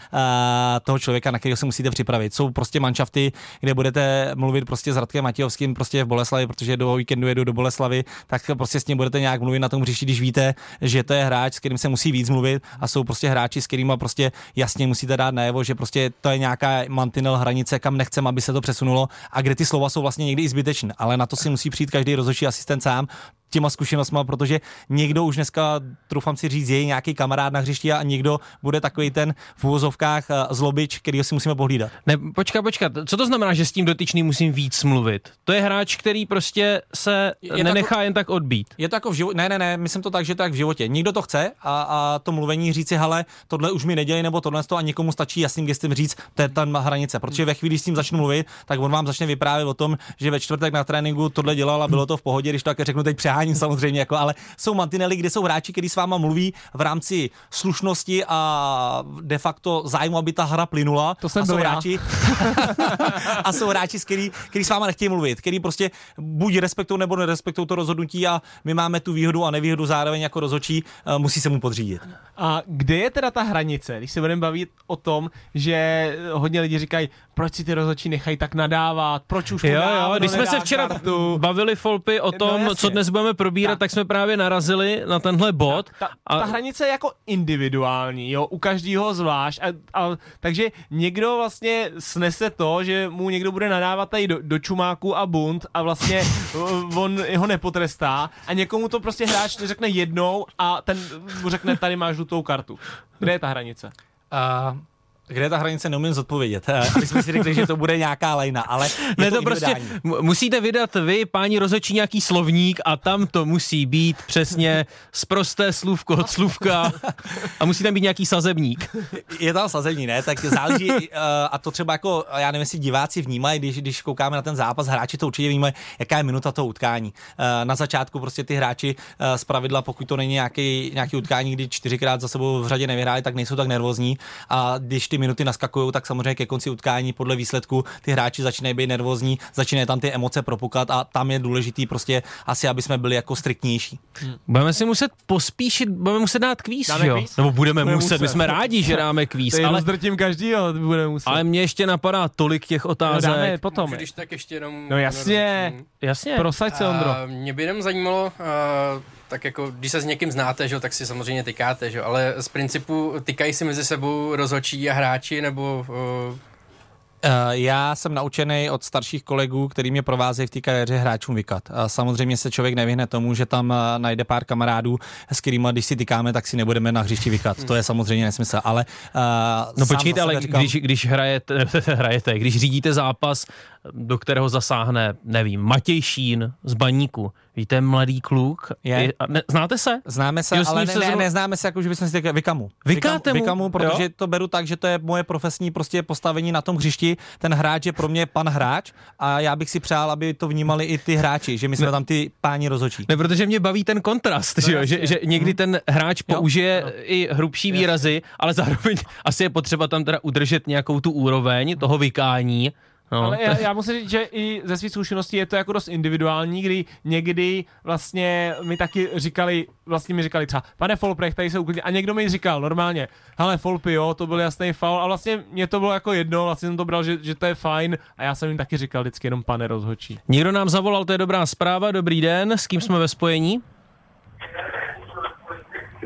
toho člověka, na kterého se musíte připravit. Jsou prostě manšafty, kde budete mluvit prostě s Radkem Matějovským prostě v Boleslavi, protože do víkendu jedu do Boleslavy, tak prostě s ním budete nějak mluvit na tom hřišti, když víte, že to je hráč, s kterým se musí víc mluvit a jsou prostě hráči, s kterými prostě jasně musíte dát najevo, že prostě to je nějaká mantinel hranice, kam nechcem, aby se to přesunulo a kde ty slova jsou vlastně někdy i zbytečné, ale na to si musí přijít každý rozhodčí asistent sám, těma zkušenostmi, protože někdo už dneska, trufám si říct, je nějaký kamarád na hřišti a někdo bude takový ten v úvozovkách eh, zlobič, kterýho si musíme pohlídat. Ne, počkat, počkat. Co to znamená, že s tím dotyčným musím víc mluvit? To je hráč, který prostě se Je nenechá jako- jen tak odbít. Je to jako v životě, ne, ne, ne, myslím to tak, že to tak v životě. Nikdo to chce a, a to mluvení říci, hele, tohle už mi nedělej, nebo tohle to a někomu stačí jasným gestem říct, to je ta hranice. Protože ve chvíli, když s tím začnu mluvit, tak on vám začne vyprávět o tom, že ve čtvrtek na tréninku tohle dělal a bylo to v pohodě, když to tak řeknu, teď přeháním přeháním samozřejmě, jako, ale jsou mantinely, kde jsou hráči, kteří s váma mluví v rámci slušnosti a de facto zájmu, aby ta hra plynula. To jsem a jsou byl já. hráči, a jsou hráči, který, který s váma nechtějí mluvit, který prostě buď respektují nebo nerespektují to rozhodnutí a my máme tu výhodu a nevýhodu zároveň jako rozhodčí, eh, musí se mu podřídit. A kde je teda ta hranice, když se budeme bavit o tom, že hodně lidí říkají, proč si ty rozhodčí nechají tak nadávat, proč už mu Jo, jo, když jsme se včera kartu. bavili Folpy o tom, jasně. co dnes budeme probírat, Tak. tak jsme právě narazili na tenhle bod. Ta, ta hranice je jako individuální, jo, u každého zvlášť. A, a, takže někdo vlastně snese to, že mu někdo bude nadávat tady do, do čumáku a bunt a vlastně uh, on ho nepotrestá a někomu to prostě hráč řekne jednou a ten mu řekne, tady máš žlutou kartu. Kde je ta hranice? A kde je ta hranice, neumím zodpovědět. Eh, My jsme si řekli, že to bude nějaká lajna, ale Ne, to, to prostě mu- musíte vydat vy, páni rozhodčí, nějaký slovník a tam to musí být přesně sprosté slůvko od slůvka a musí tam být nějaký sazebník. Je tam sazení, ne? Tak záleží, uh, a to třeba jako, já nevím, jestli diváci vnímají, když, když koukáme na ten zápas, hráči to určitě vnímají, jaká je minuta toho utkání. Uh, na začátku prostě ty hráči uh, z pravidla, pokud to není nějaký, nějaký utkání, kdy čtyřikrát za sebou v řadě nevyhráli, tak nejsou tak nervózní. A když ty minuty naskakují, tak samozřejmě ke konci utkání podle výsledku ty hráči začínají být nervózní, začínají tam ty emoce propukat a tam je důležitý prostě asi, aby jsme byli jako striktnější. Budeme si muset pospíšit, budeme muset dát kvíz, Dáme jo? kvíz? Nebo budeme, Budeme muset, my muset. jsme rádi, že dáme kvíz, Tady ale, rozdrtím každýho, budeme muset. ale mně ještě napadá tolik těch no, otázek. dáme potom. Když tak ještě jenom... No jasně. Jasně. Prosaď se, Ondro. A mě by jenom zajímalo, uh, tak jako, když se s někým znáte, že, jo, tak si samozřejmě tykáte, že, jo, ale z principu tykají si mezi sebou rozhodčí a hráči, nebo uh, Uh, já jsem naučený od starších kolegů, který mě provázejí v té kariéře hráčům vykat. Uh, samozřejmě se člověk nevyhne tomu, že tam uh, najde pár kamarádů, s kterými, když si tykáme, tak si nebudeme na hřišti vykat. To je samozřejmě nesmysl, ale uh, No počkejte, ale říkám, když, když hrajete, hrajete, když řídíte zápas, do kterého zasáhne, nevím, Matěj Šín z Baníku, víte, mladý kluk, Je. a ne, znáte se? Známe se, Jo, ale ne, se ne, neznáme se, jako že bychom si řekli vykamu. Vykáte mu? Vykamu, protože Jo? to beru tak, že to je moje profesní prostě postavení na tom hřišti. Ten hráč je pro mě pan hráč a já bych si přál, aby to vnímali i ty hráči, že my jsme tam ty páni rozhodčí. Ne, protože mě baví ten kontrast, No že, jo? že, že někdy ten hráč Jo. použije i hrubší výrazy, ale zároveň asi je potřeba tam teda udržet nějakou tu úroveň toho vykání. No, Ale já, já musím říct, že i ze svých zkušeností je to jako dost individuální, kdy někdy vlastně mi taky říkali, vlastně mi říkali třeba, pane Folprech, tady se uklidně, a někdo mi říkal normálně, hele Folpy, jo, to byl jasný faul, a vlastně mě to bylo jako jedno, vlastně jsem to bral, že, že to je fajn, a já jsem jim taky říkal vždycky jenom pane rozhočí. Někdo nám zavolal, to je dobrá zpráva, dobrý den, s kým jsme ve spojení?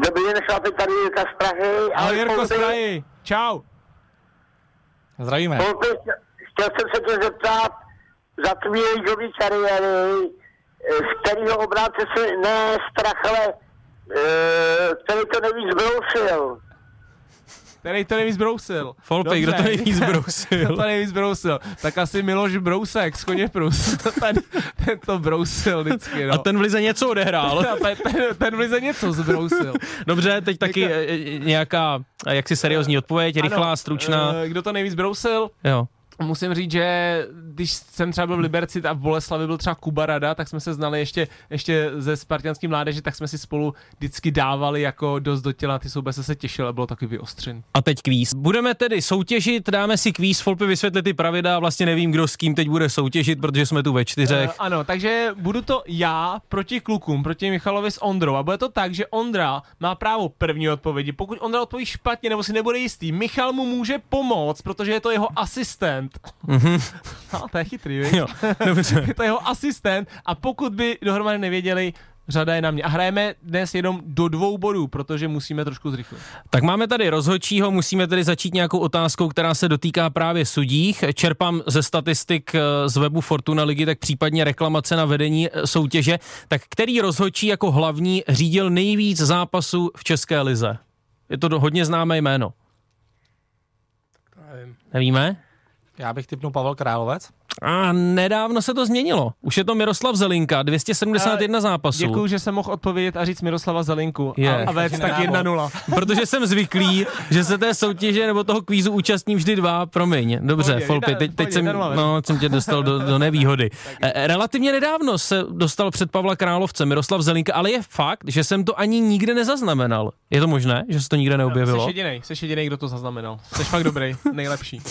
Dobrý den, chlapi, tady Jirka z Prahy. Ahoj Jirko z Prahy, čau. Zdravíme. Chtěl jsem se tě zeptat za tvý ligový kariéry, eh, z kterého obránce se ne strach, ale eh, který to nejvíc brousil. Který to nejvíc brousil? Folpy, kdo to nejvíc brousil? Kdo to nejvíc brousil? Tak asi Miloš Brousek z Koně Prus. ten, ten to brousil vždycky, no. A ten v lize něco odehrál. A ten, ten, ten v lize něco zbrousil. Dobře, teď taky e, e, nějaká jaksi seriózní odpověď, rychlá, Ano, stručná. eh, Kdo to nejvíc brousil? Jo. Musím říct, že když jsem třeba byl v Liberci a v Boleslavi byl třeba Kuba Rada, tak jsme se znali ještě, ještě ze spartianským mládeže, tak jsme si spolu vždycky dávali jako dost do těla, ty soubeře se těšil a bylo takový vyostřen. A teď kvíz. Budeme tedy soutěžit, dáme si kvíz, Folpy vysvětlit ty pravidla, vlastně nevím, kdo s kým teď bude soutěžit, protože jsme tu ve čtyřech. Uh, ano, takže budu to já proti klukům, proti Michalovi s Ondrou. A bude to tak, že Ondra má právo první odpovědi. Pokud Ondra odpoví špatně nebo si nebude jistý, Michal mu může pomoct, protože je to jeho asistent. No, to je chytrý, viď? Jo, dobře. je to jeho asistent a pokud by dohromady nevěděli, řada je na mě. A hrajeme dnes jenom do dvou bodů, protože musíme trošku zrychlit. Tak máme tady rozhodčího, musíme tedy začít nějakou otázkou, která se dotýká právě sudích. Čerpám ze statistik eh, z webu Fortuna Ligy, tak případně reklamace na vedení eh, soutěže. Tak který rozhodčí jako hlavní řídil nejvíc zápasů v České lize? Je to hodně známé jméno. nevím. Nevíme? Já bych typnul Pavel Královec. A nedávno se to změnilo. Už je to Miroslav Zelinka, 271 zápasů. Děkuju, že jsem mohl odpovědět a říct Miroslava Zelinku Je. a, a vést tak 1-0. Protože jsem zvyklý, že se té soutěže nebo toho kvízu účastní vždy dva, promiň. Dobře, Pohodě, Folpy, teď, teď jsem, no, jsem tě dostal do, do nevýhody. Eh, Relativně nedávno se dostal před Pavla Královce Miroslav Zelinka, ale je fakt, že jsem to ani nikde nezaznamenal. Je to možné, že se to nikde neobjevilo? Jsi jedinej, jsi jedinej, kdo to zaznamenal. Jsi fakt dobrý, nejlepší.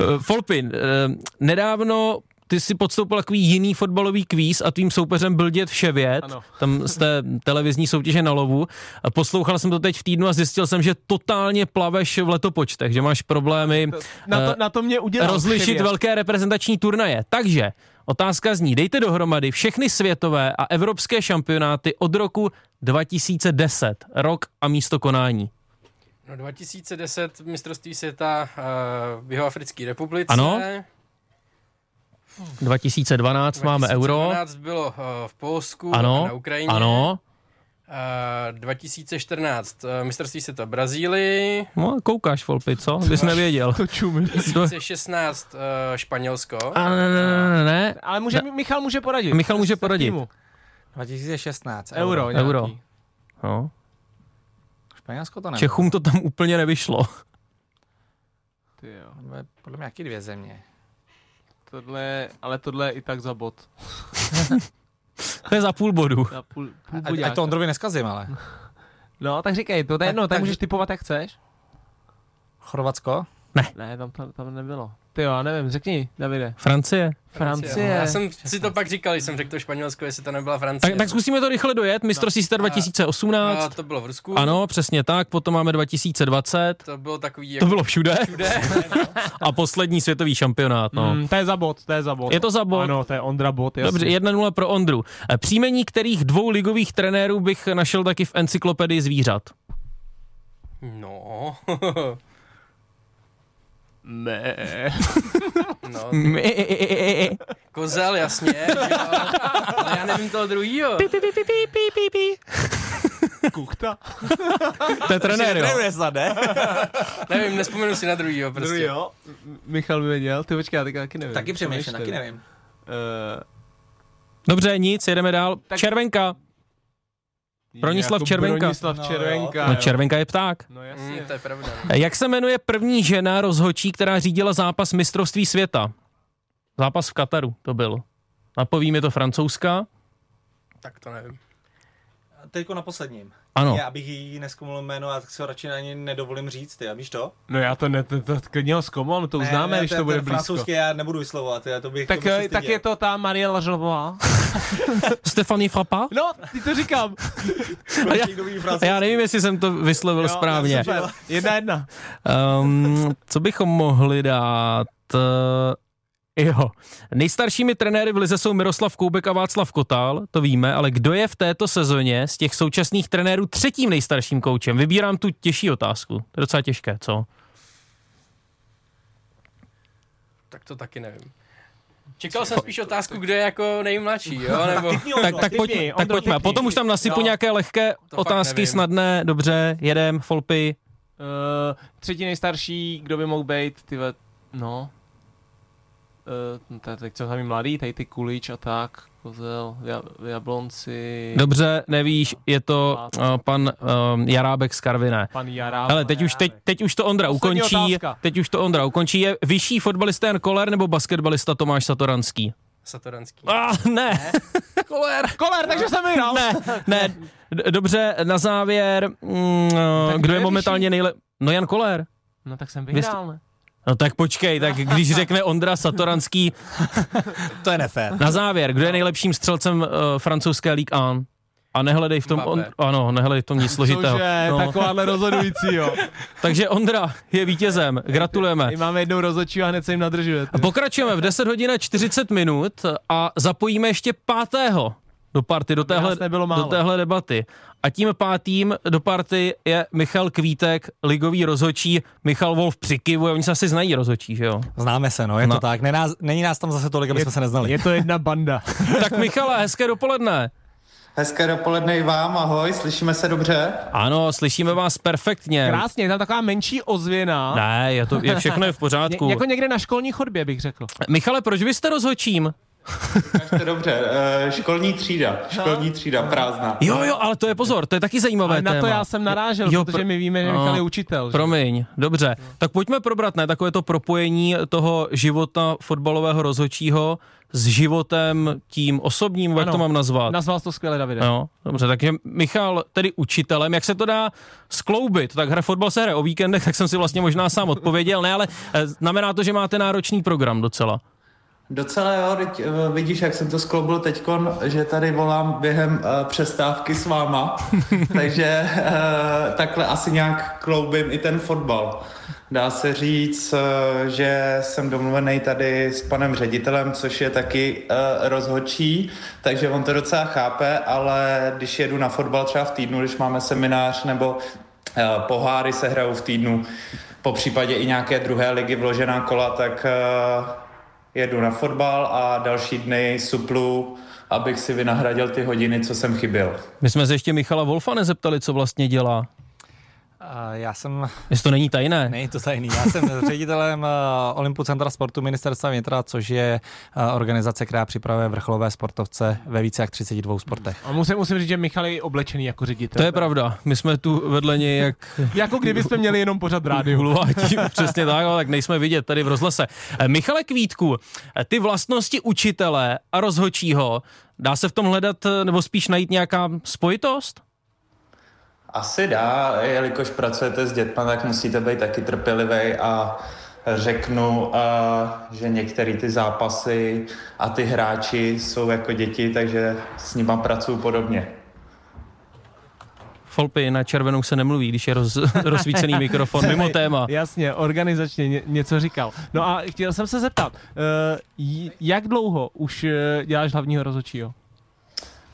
Uh, Folpin, uh, nedávno ty si podstoupil takový jiný fotbalový kvíz a tvým soupeřem byl dět Vševět, Ano. tam z té televizní soutěže na lovu. A poslouchal jsem to teď v týdnu a zjistil jsem, že totálně plaveš v letopočtech, že máš problémy Na to, eh, na to mě udělal. rozlišit Chevě. velké reprezentační turnaje. Takže otázka zní, dejte dohromady všechny světové a evropské šampionáty od roku 2010, rok a místo konání. No 2010 mistrovství světa uh, v Jihoafrické republice. Ano. 2012 máme euro. 2012 bylo uh, v Polsku Ano, a na Ukrajině. ano. Uh, 2014 uh, mistrovství světa Brazílii. No, koukáš, Volpi, co? Bys nevěděl. To čumí. 2016 uh, Španělsko. A ne, ne, ne, ne, ne. Ale může, Michal může poradit. Michal může poradit. týmu. 2016. Euro, Euro. nějaký. Euro. No. Španělsko to nebylo. Čechům to tam úplně nevyšlo. Ty jo. Podle mě jaký dvě země. Tohle, ale tohle je i tak za bod. To je za půl bodu. Na půl, půl Ať, ať to Ondrovi neskazím, ale. No, tak říkej, to je jedno, tak, tak- můžeš typovat, jak chceš. Chorvatsko? Ne, tam, tam, tam nebylo. Ty jo, nevím, řekni, Davide. Francie. Francie. Já jsem si to pak říkal, když jsem řekl to Španělsko, jestli to nebyla Francie. Tak, tak zkusíme to rychle dojet. Mistrovství A 2018. to bylo v Rusku. Ano, přesně tak. Potom máme 2020. To bylo takový To jako bylo všude. všude. A poslední světový šampionát. No. Mm, to je za bod, to je za bod. Je to za bod? Ano, to je Ondra bod, jasně. Dobře, 1-0 pro Ondru. Eh, Příjmení kterých dvou ligových trenérů bych našel taky v encyklopedii zvířat? No. Ne. no, kozel, jasně, jo, ale já nevím toho druhýho. Kuchta. To je trenér, jo. Ne? Nevím, nespomenu si na druhýho prostě. Druhý, jo. M- Michal by věděl, ty počkej, já teďka taky nevím. Taky přemýšlím, Přemýšlím. taky nevím. Uh, Dobře, nic, jedeme dál. Tak- Červenka. Bronislav Červenka. Bronislav No, Červenka. No, jo. červenka je pták. No Mm, jasně. to je pravda. Eh, Jak se jmenuje první žena rozhočí, která řídila zápas mistrovství světa? Zápas v Kataru to byl. Napoví mi to francouzská. Tak to nevím. Teďko na posledním. Ano. Já bych jí neskomul jméno a tak si ho radši ani nedovolím říct, ty, a víš to? No já to ne, to, to klidně ho zkoumám, no to uznáme, když to bude blízko. francouzský já nebudu vyslovovat, já to bych Tak, to bych se eh, tak styděl. je to ta Marielle Žlová. Stefanie Frappa? No, ty to říkám. A já, a já francouzsky? nevím, jestli jsem to vyslovil Jo, správně. super. Jedna jedna. Um, co bychom mohli dát? Jo. Nejstaršími trenéry v lize jsou Miroslav Koubek a Václav Kotal, to víme, ale kdo je v této sezóně z těch současných trenérů třetím nejstarším koučem? Vybírám tu těžší otázku. To je docela těžké, co? Tak to taky nevím. Čekal jsem spíš otázku, kdo je jako nejmladší, jo? Nebo... Tak, tak, pojďme, tak pojďme. Potom už tam nasypu No. nějaké lehké fakt otázky, snadné, dobře, jedem, folpy. Uh, třetí nejstarší, kdo by mohl být, ty ve, no. Uh, tak, tak co tam mladý, tady ty kulič a tak, kozel, ja, jablonci, Dobře, nevíš, je to uh, pan um, Jarábek z Karviné. pan Jará. Ale teď už, teď, teď už to Ondra Poslední ukončí. otázka. Teď už to Ondra ukončí. Je vyšší fotbalista Jan Koller nebo basketbalista Tomáš Satoranský? Satoranský. Ah, ne, Koler! Koler, takže jsem vyhrál! ne, ne. Dobře, na závěr, mm, Tak kdo je momentálně nejlepší? No Jan Koller. No tak jsem vyhrál, ne? No tak počkej, tak když řekne Ondra Satoranský, To je nefér. na závěr, kdo je nejlepším střelcem uh, francouzské Ligue 1? A nehledej v tom, on, ano, nehledej v tom nic složitého. Cože, No. takováhle rozhodující, jo. Takže Ondra je vítězem, gratulujeme. I máme jednou rozhodčí a hned se jim nadržuje. ty. Pokračujeme v 10 hodin a 40 minut a zapojíme ještě pátého do party, do téhle, do téhle debaty. A tím pátým do party je Michal Kvítek, ligový rozhočí, Michal Wolf přikivuje, oni se asi znají rozhočí, že jo? Známe se, no, je No. to tak. Není nás, není nás tam zase tolik, aby jsme se neznali. Je to jedna banda. tak Michale, hezké dopoledne. Hezké dopoledne i vám, ahoj, slyšíme se dobře? Ano, slyšíme vás perfektně. Krásně, je tam taková menší ozvěna. Ne, je to, je všechno je v pořádku. Ně, jako někde na školní chodbě, bych řekl. Michale, proč vy jste rozhočím? Kažte dobře, uh, školní třída, školní třída, prázdná. Jo, jo, ale to je pozor, to je taky zajímavé Ale na téma. to já jsem narážel, Jo, protože pr- my víme, že no, Michal je učitel. Že? Promiň, dobře. Tak pojďme probrat, ne, takové to propojení toho života fotbalového rozhodčího s životem tím osobním, jak Ano. to mám nazvat? Nazval to skvěle, Davide. Jo, dobře, takže Michal tedy učitelem, jak se to dá skloubit? Tak hra fotbal se hraje o víkendech, tak jsem si vlastně možná sám odpověděl, ne, ale eh, znamená to, že máte náročný program docela. Docela jo, teď, uh, vidíš, jak jsem to skloubil teďkon, že tady volám během uh, přestávky s váma, takže uh, takhle asi nějak kloubím i ten fotbal. Dá se říct, uh, že jsem domluvený tady s panem ředitelem, což je taky uh, rozhodčí, takže on to docela chápe, ale když jedu na fotbal třeba v týdnu, když máme seminář nebo uh, poháry se hrajou v týdnu, po případě i nějaké druhé ligy vložená kola, tak uh, jedu na fotbal a další dny suplu, abych si vynahradil ty hodiny, co jsem chyběl. My jsme se ještě Michala Wolfa nezeptali, co vlastně dělá. A já jsem, Jestli to není tajné. není to tajný, já jsem ředitelem uh, Olympu Centra sportu ministerstva vnitra, což je uh, organizace, která připravuje vrcholové sportovce ve více jak 32 sportech. A musím, musím říct, že Michal je oblečený jako ředitel. To je pravda. My jsme tu vedle něj jak Jako kdyby jsme měli jenom pořad rádiu. Přesně tak, ale tak nejsme vidět tady v rozhlase. Eh, Michale Kvítku, eh, ty vlastnosti učitele a rozhodčího, dá se v tom hledat, eh, nebo spíš najít nějaká spojitost? Asi dá, jelikož pracujete s dětma, tak musíte být taky trpělivý a řeknu, uh, že některé ty zápasy a ty hráči jsou jako děti, takže s nima pracuju podobně. Folpy, na červenou se nemluví, když je roz, rozsvícený mikrofon, mimo téma. Jasně, organizačně ně, něco říkal. No a chtěl jsem se zeptat, uh, jak dlouho už uh, děláš hlavního rozhodčího?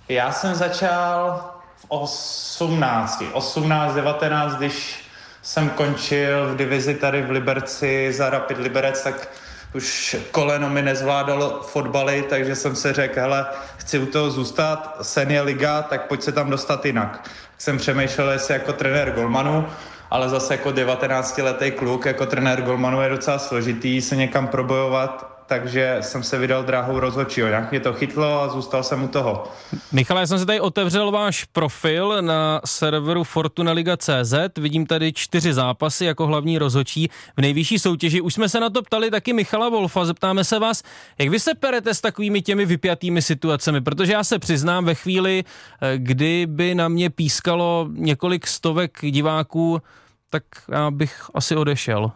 Já jsem začal 18, 18, 19, když jsem končil v divizi tady v Liberci za Rapid Liberec, tak už koleno mi nezvládalo fotbaly, takže jsem se řekl, hele, chci u toho zůstat, sen je liga, tak pojď se tam dostat jinak. Tak jsem přemýšlel, jestli jako trenér golmanu, ale zase jako 19-letý kluk, jako trenér golmanu je docela složitý se někam probojovat, takže jsem se vydal dráhou rozhodčího. Nějak mě to chytlo a zůstal jsem u toho. Michale, já jsem se tady otevřel váš profil na serveru FortunaLiga.cz. Vidím tady čtyři zápasy jako hlavní rozhodčí v nejvyšší soutěži. Už jsme se na to ptali taky Michala Wolfa. Zeptáme se vás, jak vy se perete s takovými těmi vypjatými situacemi, protože já se přiznám ve chvíli, eh, kdy by na mě pískalo několik stovek diváků, tak já bych asi odešel.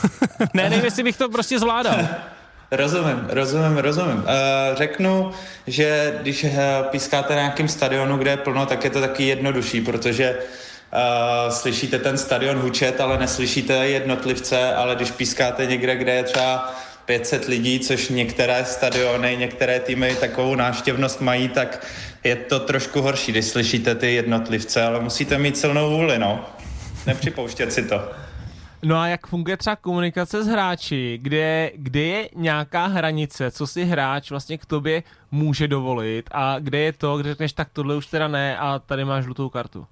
ne, nevím, jestli bych to prostě zvládal. Rozumím, rozumím, rozumím. Uh, řeknu, že když uh, pískáte na nějakém stadionu, kde je plno, tak je to taky jednodušší, protože uh, slyšíte ten stadion hučet, ale neslyšíte jednotlivce, ale když pískáte někde, kde je třeba 500 lidí, což některé stadiony, některé týmy takovou náštěvnost mají, tak je to trošku horší, když slyšíte ty jednotlivce, ale musíte mít silnou vůli, no. Nepřipouštět si to. No a jak funguje třeba komunikace s hráči, kde, kde je nějaká hranice, co si hráč vlastně k tobě může dovolit a kde je to, kde řekneš, tak tohle už teda ne a tady máš žlutou kartu.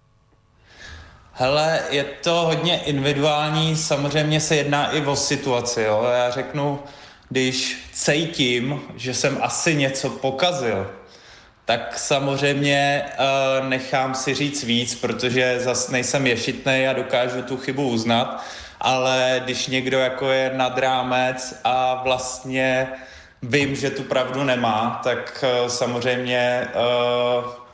Hele, je to hodně individuální, samozřejmě se jedná i o situaci, jo. Já řeknu, když cítím, že jsem asi něco pokazil, tak samozřejmě uh, nechám si říct víc, protože zas nejsem ješitnej a dokážu tu chybu uznat, ale když někdo jako je nad rámec a vlastně vím, že tu pravdu nemá, tak uh, samozřejmě uh,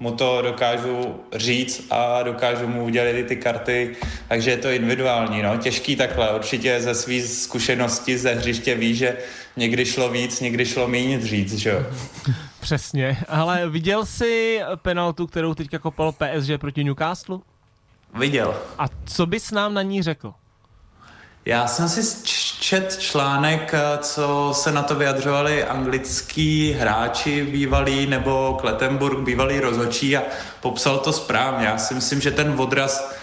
mu to dokážu říct a dokážu mu udělat i ty karty, takže je to individuální, no, těžký takhle, určitě ze své zkušenosti ze hřiště ví, že někdy šlo víc, někdy šlo méně říct, že jo. Přesně, ale viděl jsi penaltu, kterou teďka kopal PSG proti Newcastle? Viděl. A co bys nám na ní řekl? Já jsem si čet článek, co se na to vyjadřovali anglický hráči bývalí nebo Klettenburg bývalý rozhodčí a popsal to správně. Já si myslím, že ten odraz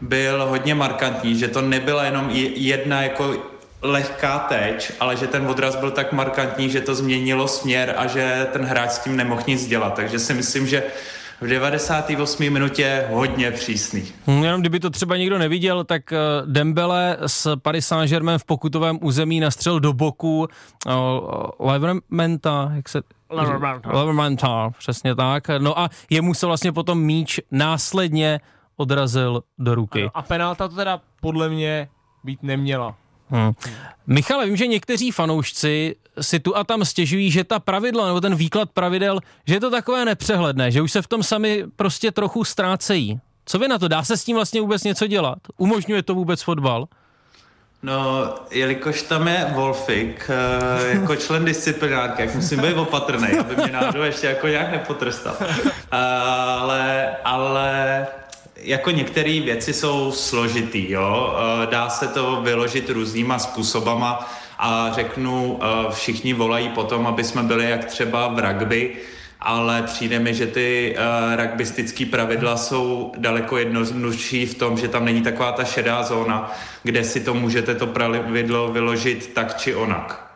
byl hodně markantní, že to nebyla jenom jedna jako lehká teč, ale že ten odraz byl tak markantní, že to změnilo směr a že ten hráč s tím nemohl nic dělat. Takže si myslím, že v 98. minutě hodně přísný. Hm, Jenom kdyby to třeba někdo neviděl, tak eh, Dembele s Paris Saint-Germain v pokutovém území nastřel do boku uh, Levermenta, jak se... Levermenta. Levermenta, přesně tak. No a jemu se vlastně potom míč následně odrazil do ruky. Ano, a penalta to teda podle mě být neměla. Hmm. Michale, vím, že někteří fanoušci si tu a tam stěžují, že ta pravidla nebo ten výklad pravidel, že je to takové nepřehledné, že už se v tom sami prostě trochu ztrácejí. Co vy na to? Dá se s tím vlastně vůbec něco dělat? Umožňuje to vůbec fotbal? No, jelikož tam je Wolfik eh, jako člen disciplinárky, jak musím být opatrný, aby mě náhodou ještě jako nějak nepotrestal. Eh, Ale, ale jako některé věci jsou složitý, jo. Eh, Dá se to vyložit různýma způsobama a řeknu, eh, všichni volají potom, aby jsme byli jak třeba v rugby, ale přijde mi, že ty uh, rugbystické pravidla jsou daleko jednodušší v tom, že tam není taková ta šedá zóna, kde si to můžete to pravidlo vyložit tak či onak.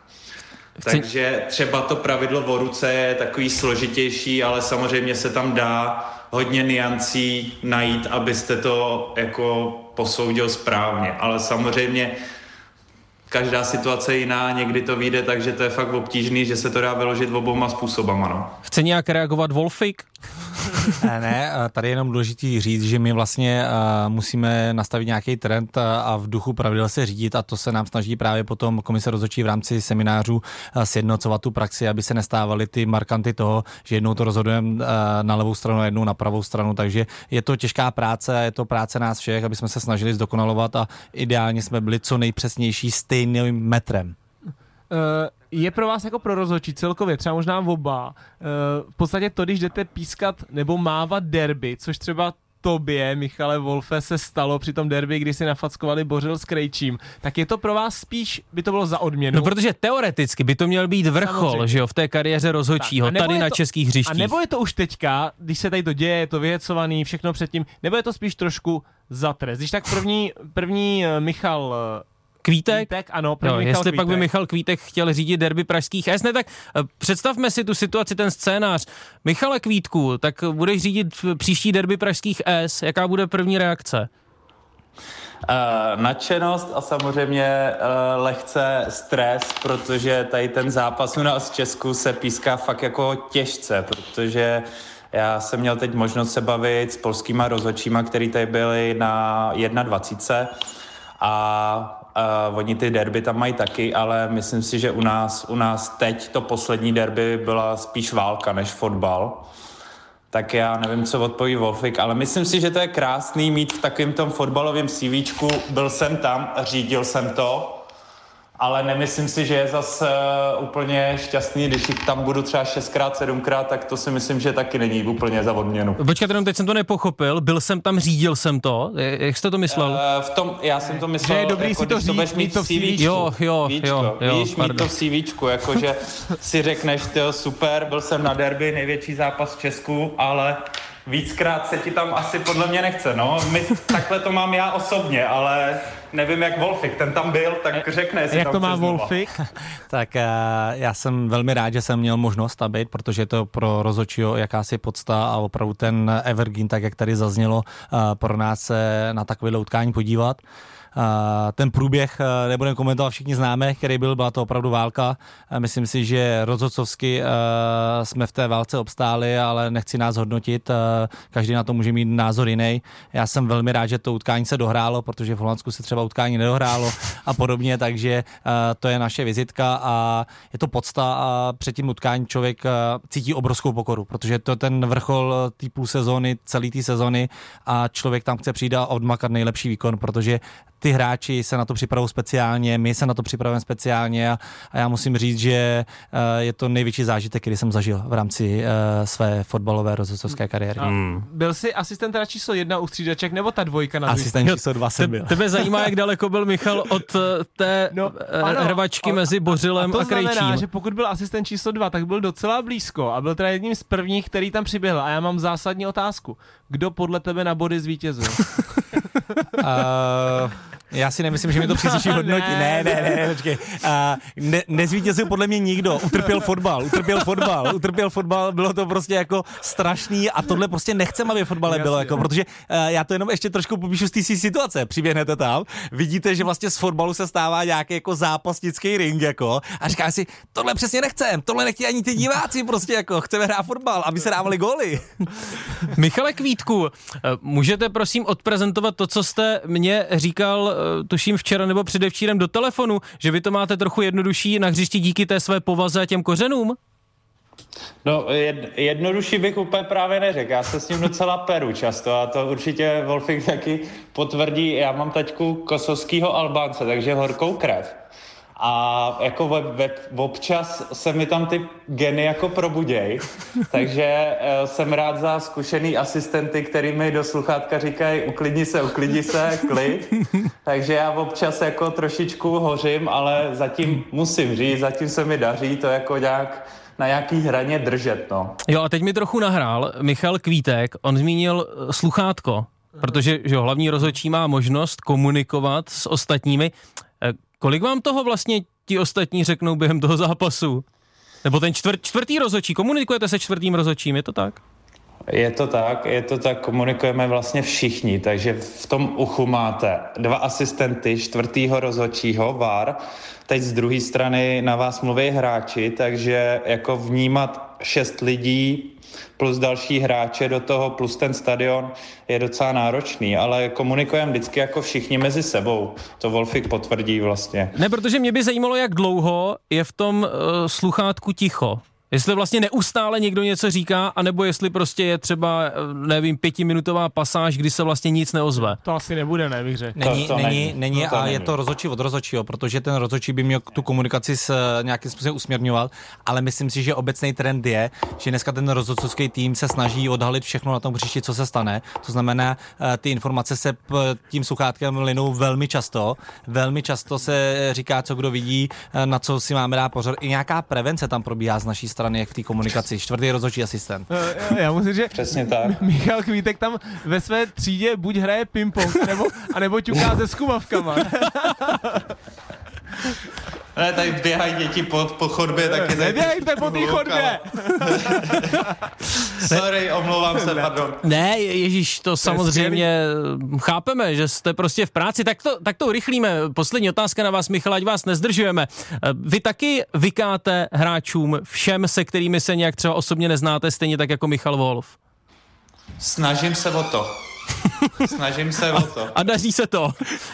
Takže třeba to pravidlo o ruce je takový složitější, ale samozřejmě se tam dá hodně niancí najít, abyste to jako posoudil správně. Ale samozřejmě každá situace je jiná, někdy to vyjde, takže to je fakt obtížný, že se to dá vyložit obouma způsobama. No. Chce nějak reagovat Wolfik? Ne, ne, eh, tady je jenom důležitý říct, že my vlastně uh, musíme nastavit nějaký trend a v duchu pravidel se řídit a to se nám snaží právě potom komise rozhodčí v rámci seminářů sjednocovat tu praxi, aby se nestávaly ty markanty toho, že jednou to rozhodujeme na levou stranu a jednou na pravou stranu, takže je to těžká práce, je to práce nás všech, aby jsme se snažili zdokonalovat a ideálně jsme byli co nejpřesnější stejným metrem. Uh, je pro vás jako pro rozhodčí celkově, třeba možná oba, uh, v podstatě to, když jdete pískat nebo mávat derby, což třeba tobě, Michale Wolfe, se stalo při tom derby, kdy si nafackovali Bořil s Krejčím, tak je to pro vás spíš, by to bylo za odměnu? No protože teoreticky by to měl být vrchol, Samozřejmě. že jo, v té kariéře rozhodčího, a tady je na to- českých A hřištích. nebo je to už teďka, když se tady to děje, je to vyhecovaný, všechno předtím, nebo je to spíš trošku za trest? Když tak první, první eh, Michal eh, Kvítek? Kvítek, ano, první Jo, Michal jestli Kvítek. pak by Michal Kvítek chtěl řídit derby pražských S, ne, tak eh, představme si tu situaci, ten scénář. Michale Kvítku, tak budeš řídit příští derby pražských S, jaká bude první reakce? Uh, nadšenost a samozřejmě uh, lehce stres, protože tady ten zápas u nás v Česku se píská fakt jako těžce, protože já jsem měl teď možnost se bavit s polskýma rozhodčíma, který tady byli na 21 a uh, oni ty derby tam mají taky, ale myslím si, že u nás, u nás teď to poslední derby byla spíš válka než fotbal. Tak já nevím, co odpoví Wolfik, ale myslím si, že to je krásný mít v takovém tom fotbalovém CVčku. Byl jsem tam, řídil jsem to, ale nemyslím si, že je zas uh, úplně šťastný, když tam budu třeba šestkrát, sedmkrát, tak to si myslím, že taky není úplně za odměnu. Počkat, jenom teď jsem to nepochopil, byl jsem tam, řídil jsem to, jak jste to myslel? Uh, v tom, já jsem to myslel, Že je dobrý jako, si to říct, budeš mít to v CVčku. Jo, jo, Víčko, jo, jo, víš, mít pardon. to v CVčku, jakože si řekneš, tyjo, super, byl jsem na derby, největší zápas v Česku, ale víckrát se ti tam asi podle mě nechce, no. My, takhle to mám já osobně, ale nevím jak Wolfik, ten tam byl, tak řekne, jestli Jak tam to má. Wolfik? Tak eh, já jsem velmi rád, že jsem měl možnost tam být, protože je to pro rozhodčího jakási podsta a opravdu ten Evergreen, tak jak tady zaznělo, eh, pro nás se na takové utkání podívat. Ten průběh eh, nebudeme komentovat, všichni známe, který byl, byla to opravdu válka. Myslím si, že rozhodcovsky eh, jsme v té válce obstáli, ale nechci nás hodnotit, eh, každý na to může mít názor jiný. Já jsem velmi rád, že to utkání se dohrálo, protože v Holandsku se třeba utkání nedohrálo a podobně, takže to je naše vizitka a je to podsta a před tím utkání člověk cítí obrovskou pokoru, protože to je ten vrchol půl sezóny, celé té sezóny a člověk tam chce přijít a odmakat nejlepší výkon, protože ty hráči se na to připravují speciálně, my se na to připravujeme speciálně a, a já musím říct, že eh, je to největší zážitek, který jsem zažil v rámci eh, své fotbalové rozhodcovské kariéry. Hmm. Byl jsi asistent teda číslo jedna u střídaček, nebo ta dvojka na Asistent číslo dva jsem byl. tebe zajímá, jak daleko byl Michal od eh, té No, ano, hrvačky a- mezi Bořilem a a, to znamená, Krejčím. že pokud byl asistent číslo dva, tak byl docela blízko a byl teda jedním z prvních, který tam přiběhl. A já mám zásadní otázku. Kdo podle tebe na body zvítězil? Uh, Já si nemyslím, že mi to přísluší hodnotí. Ne, ne, ne, ne, počkej. A ne, nezvítězil podle mě nikdo. Utrpěl fotbal, utrpěl fotbal, utrpěl fotbal, bylo to prostě jako strašný a tohle prostě nechcem, aby fotbale bylo, jako, protože uh, já to jenom ještě trošku popíšu z té situace. Přiběhnete tam, vidíte, že vlastně z fotbalu se stává nějaký jako zápasnický ring, jako, a říká si, tohle přesně nechcem, tohle nechtějí ani ty diváci, prostě jako, chceme hrát fotbal, aby se dávali góly. Michale Kvítku, eh, můžete prosím odprezentovat to, co jste mě říkal, eh, tuším včera nebo předevčírem do telefonu, že vy to máte trochu jednodušší na hřišti díky té své povaze a těm kořenům? No, jed, jednodušší bych úplně právě neřekl. Já se s ním docela peru často a to určitě Wolfik taky potvrdí. Já mám taťku kosovského Albánce, takže horkou krev. A jako ve, ve, občas se mi tam ty geny jako probuděj, takže uh, jsem rád za zkušený asistenty, který mi do sluchátka říkají uklidni se, uklidni se, klid. Takže já občas jako trošičku hořím, ale zatím musím říct, zatím se mi daří to jako nějak na nějaký hraně držet, no. Jo a teď mi trochu nahrál Michal Kvítek, on zmínil eh, sluchátko, protože že hlavní rozhodčí má možnost komunikovat s ostatními. Kolik vám toho vlastně ti ostatní řeknou během toho zápasu? Nebo ten čtvrt, čtvrtý rozhodčí, komunikujete se čtvrtým rozhodčím, je to tak? Je to tak, je to tak, komunikujeme vlastně všichni, takže v tom uchu máte dva asistenty, čtvrtýho rozhodčího, VAR, teď z druhé strany na vás mluví hráči, takže jako vnímat šest lidí plus další hráče do toho, plus ten stadion je docela náročný, ale komunikujeme vždycky jako všichni mezi sebou. To Wolfik potvrdí vlastně. Ne, protože mě by zajímalo, jak dlouho je v tom uh, sluchátku ticho. Jestli vlastně neustále někdo něco říká, anebo jestli prostě je třeba, eh, nevím, pětiminutová pasáž, kdy se vlastně nic neozve. To asi nebude, ne, bych řekl. Není, To- to není, není. není No to a není. je to rozhodčí od rozhodčího, protože ten rozhodčí by měl tu komunikaci s eh, nějakým způsobem usměrňovat, ale myslím si, že obecný trend je, že dneska ten rozhodcovský tým se snaží odhalit všechno na tom příště, co se stane. To znamená, eh, ty informace se tím sluchátkem linou velmi často. Velmi často se říká, co kdo vidí, na co si máme dát pozor. I nějaká prevence tam probíhá z naší strany, jak v té komunikaci. Čtvrtý rozhodčí asistent. Eh, Já musím říct, že Přesně tak. Michal Kvítek tam ve své třídě buď hraje ping-pong, nebo, anebo ťuká se skumavkama. Ne, tady běhají děti po, po chodbě, taky tady... Neběhejte po té chodbě! Sorry, omlouvám se, pardon. Ne, Ježíš, to samozřejmě chápeme, že jste prostě v práci, tak to, tak to urychlíme. Poslední otázka na vás, Michal, ať vás nezdržujeme. Eh, Vy taky vykáte hráčům všem, se kterými se nějak třeba osobně neznáte, stejně tak jako Michal Wolf. Snažím se o to. Snažím se o to. A daří se to.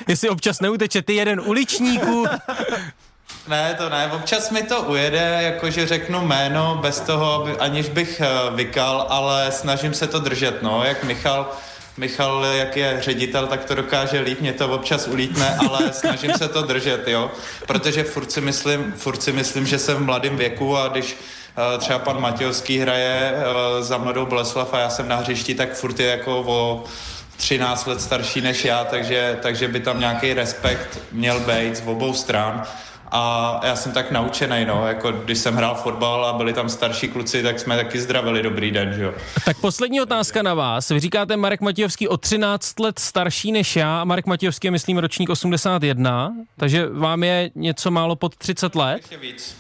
Jestli občas neuteče ty jeden uličníků, Ne, to ne, občas mi to ujede, jakože řeknu jméno bez toho, aby, aniž bych uh, vykal, ale snažím se to držet, no, jak Michal, Michal, jak je ředitel, tak to dokáže líp, mě to občas ulítne, ale snažím se to držet, jo, protože furt si myslím, furt si myslím, že jsem v mladém věku a když uh, třeba pan Matějovský hraje uh, za mladou Boleslav a já jsem na hřišti, tak furt je jako o 13 let starší než já, takže, takže by tam nějaký respekt měl být z obou stran. A já jsem tak naučený, no, jako když jsem hrál fotbal a byli tam starší kluci, tak jsme taky zdravili dobrý den, že jo. Tak poslední otázka na vás. Vy říkáte Marek Matějovský o 13 let starší než já a Marek Matějovský je, myslím, ročník 81, takže vám je něco málo pod 30 let. Ještě víc.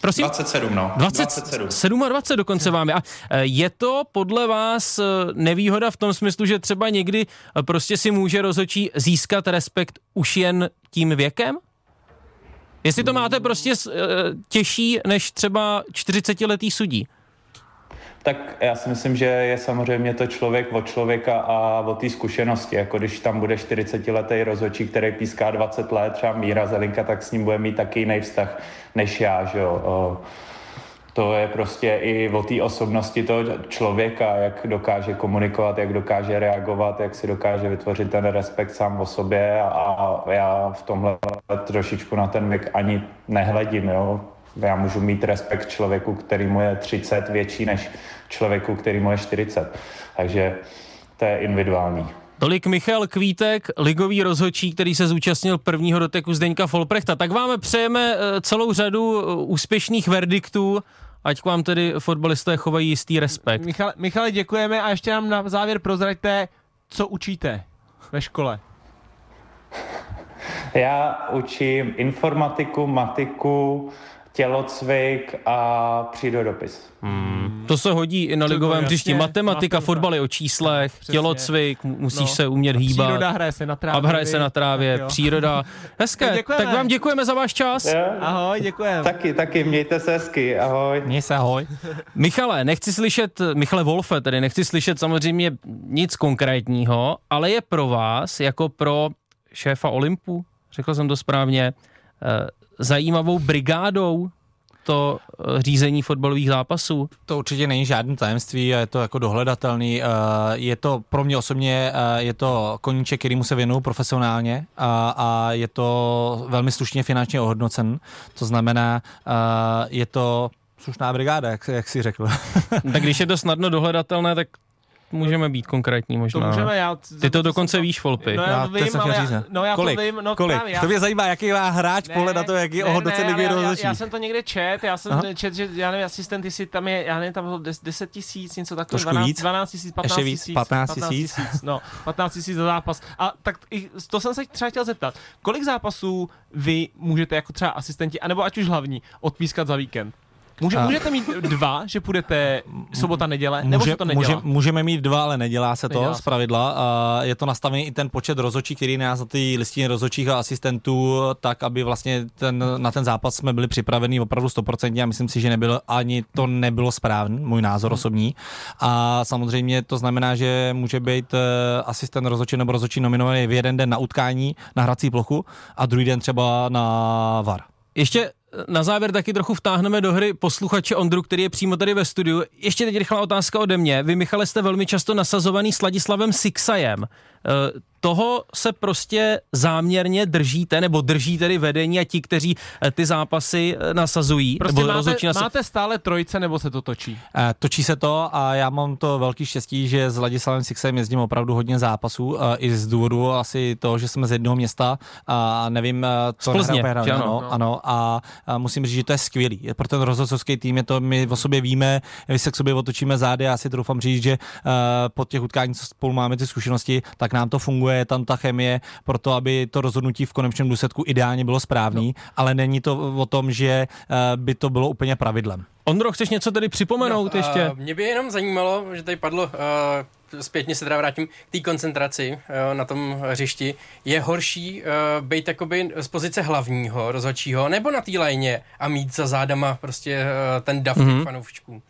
Prosím? 27, no. 27. 27 dokonce vám je. A e, je to podle vás e, nevýhoda v tom smyslu, že třeba někdy e, prostě si může rozhodčí získat respekt už jen tím věkem? Jestli to máte prostě s- e, těžší než třeba 40-letý sudí. Tak já si myslím, že je samozřejmě to člověk od člověka a od té zkušenosti. Jako když tam bude 40-letý rozhodčí, který píská 20 let, třeba Míra Zelinka, tak s ním bude mít taky jiný vztah než já, že jo. To je prostě i o té osobnosti toho člověka, jak dokáže komunikovat, jak dokáže reagovat, jak si dokáže vytvořit ten respekt sám o sobě a, já v tomhle trošičku na ten věk ani nehledím, jo. Já můžu mít respekt člověku, který mu je 30 větší než člověku, který mu je 40. Takže to je individuální. Tolik Michal Kvítek, ligový rozhodčí, který se zúčastnil prvního doteku Zdeňka Folprechta. Tak vám přejeme eh, celou řadu eh, úspěšných verdiktů, ať k vám tedy fotbalisté chovají jistý respekt. Michale, Michale, děkujeme a ještě nám na závěr prozraďte, co učíte ve škole. Já učím informatiku, matiku, tělocvik a přírodopis. To se hodí i na ligovém jasně, hřišti. Matematika, fotbal je o číslech, Přesně. tělocvik, mu- musíš No. se umět hýbat. Příroda hraje se na trávě. A hraje se na trávě, Tak příroda. Hezké, Tak děkujeme. tak vám děkujeme za váš čas. Jo? Ahoj, děkujem. Taky, taky, mějte se hezky, ahoj. Měj se, ahoj. Michale, nechci slyšet, Michale Wolfe, tedy nechci slyšet samozřejmě nic konkrétního, ale je pro vás, jako pro šéfa Olympu, řekl jsem to správně, eh, zajímavou brigádou to eh, řízení fotbalových zápasů. To určitě není žádný tajemství, a je to jako dohledatelný. eh, Je to pro mě osobně, eh, je to koníček, kterýmu se věnuju profesionálně a, a je to velmi slušně finančně ohodnocen. To znamená, je to slušná brigáda, jak, jak si řekl. Tak když je to snadno dohledatelné, tak můžeme být konkrétní To možná. můžeme, já... Ty to dokonce víš, Volpy. No já Já to to vím, ale já, ne? no já Kolik? to vím, no Kolik? právě. Já, To mě zajímá, jaký má hráč pohled na to, jaký je ohodnocen ligy já, já, já, jsem to někde čet, já jsem Aha. čet, že já nevím, asistent, jestli tam je, já nevím, tam bylo 10 10 tisíc, něco takového, Trošku 12, víc? 12 tisíc, 15 Ještě víc? tisíc. 15 tisíc? No, 15 tisíc za zápas. A tak i, to jsem se třeba chtěl zeptat, kolik zápasů vy můžete jako třeba asistenti, anebo ať už hlavní, odpískat za víkend? Může, A- můžete mít dva, že půjdete sobota, neděle, nebo Může, se to nedělá? může, můžeme mít dva, ale nedělá se to Nedělá z se. pravidla. A je to nastavený i ten počet rozhodčí, který nás na ty listině rozhodčích a asistentů, tak aby vlastně ten, na ten zápas jsme byli připraveni opravdu 100% a myslím si, že nebylo, ani to nebylo správný, můj názor osobní. A samozřejmě to znamená, že může být eh, asistent rozhodčí nebo rozhodčí nominovaný v jeden den na utkání na hrací plochu a druhý den třeba na VAR. Ještě na závěr taky trochu vtáhneme do hry posluchače Ondru, který je přímo tady ve studiu. Ještě teď rychlá otázka ode mě. Vy, Michale, jste velmi často nasazovaný s Ladislavem Sixajem. Eh, Toho se prostě záměrně držíte, nebo drží tedy vedení a ti, kteří eh, ty zápasy eh, nasazují, Prostě nebo máte, máte stále trojce, nebo se to točí? Eh, Točí se to a já mám to velký štěstí, že s Ladislavem Sixem jezdím opravdu hodně zápasů eh, i z důvodu asi toho, že jsme z jednoho města a nevím, co Plzně, že ano, ano? ano, a, a musím říct, že to je skvělý. Pro ten rozhodcovský tým je to, my o sobě víme, my se k sobě otočíme zády a já si troufám říct, že eh, po těch utkání, co spolu máme ty zkušenosti, tak nám to funguje, je tam ta chemie pro to, aby to rozhodnutí v konečném důsledku ideálně bylo správný, no. ale není to o tom, že eh, by to bylo úplně pravidlem. Ondro, chceš něco tady připomenout No, ještě? a Mě by jenom zajímalo, že tady padlo, uh, zpětně se teda vrátím k té koncentraci uh, na tom hřišti. Je horší uh, být jakoby z pozice hlavního rozhodčího nebo na té lajně a mít za zádama prostě uh, ten dav mm-hmm. fanoušků?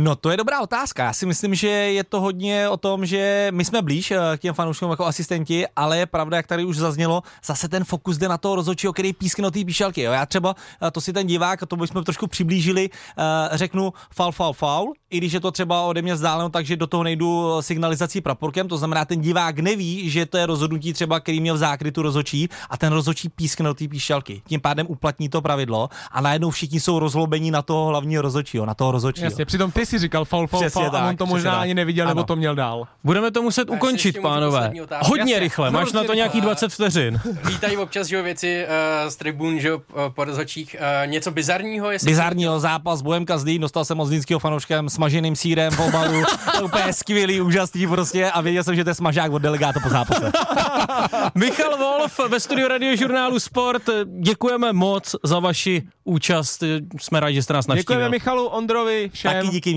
No to je dobrá otázka. Já si myslím, že je to hodně o tom, že my jsme blíž eh, k těm fanouškům jako asistenti, ale je pravda, jak tady už zaznělo, zase ten fokus jde na toho rozhodčího, který pískne do té píšelky. Jo. Já třeba, eh, to si ten divák, to bychom trošku přiblížili, eh, řeknu faul, faul, faul, i když je to třeba ode mě vzdáleno, takže do toho nejdu signalizací praporkem, to znamená, ten divák neví, že to je rozhodnutí třeba, který měl v zákrytu rozhodčí a ten rozhodčí pískne do té píšelky. Tím pádem uplatní to pravidlo a najednou všichni jsou rozlobení na toho hlavního rozhodčího, na toho rozhodčího. Jasně, přitom ty si říkal faul, faul, Přesně faul a on tak, to možná tak. ani neviděl, nebo Ano. to měl dál. Budeme to muset ukončit, pánové. Hodně Jasně, rychle, máš na to nějakých 20 vteřin. Vítají občas, že jo, věci uh, z tribun, že jo, uh, po rozhodčích. Uh, něco bizarního, jestli... Bizarního zápas Bohemka Zlín, dostal jsem od zlínského fanouškem smaženým sírem v obalu, to je úplně skvělý, úžasný prostě a věděl jsem, že to je smažák od delegáta po zápase. Michal Wolf ve studiu radiožurnálu Sport. Děkujeme moc za vaši účast. Jsme rádi, že jste nás navštívil. Děkujeme Michalu, Ondrovi, všem. Taky díky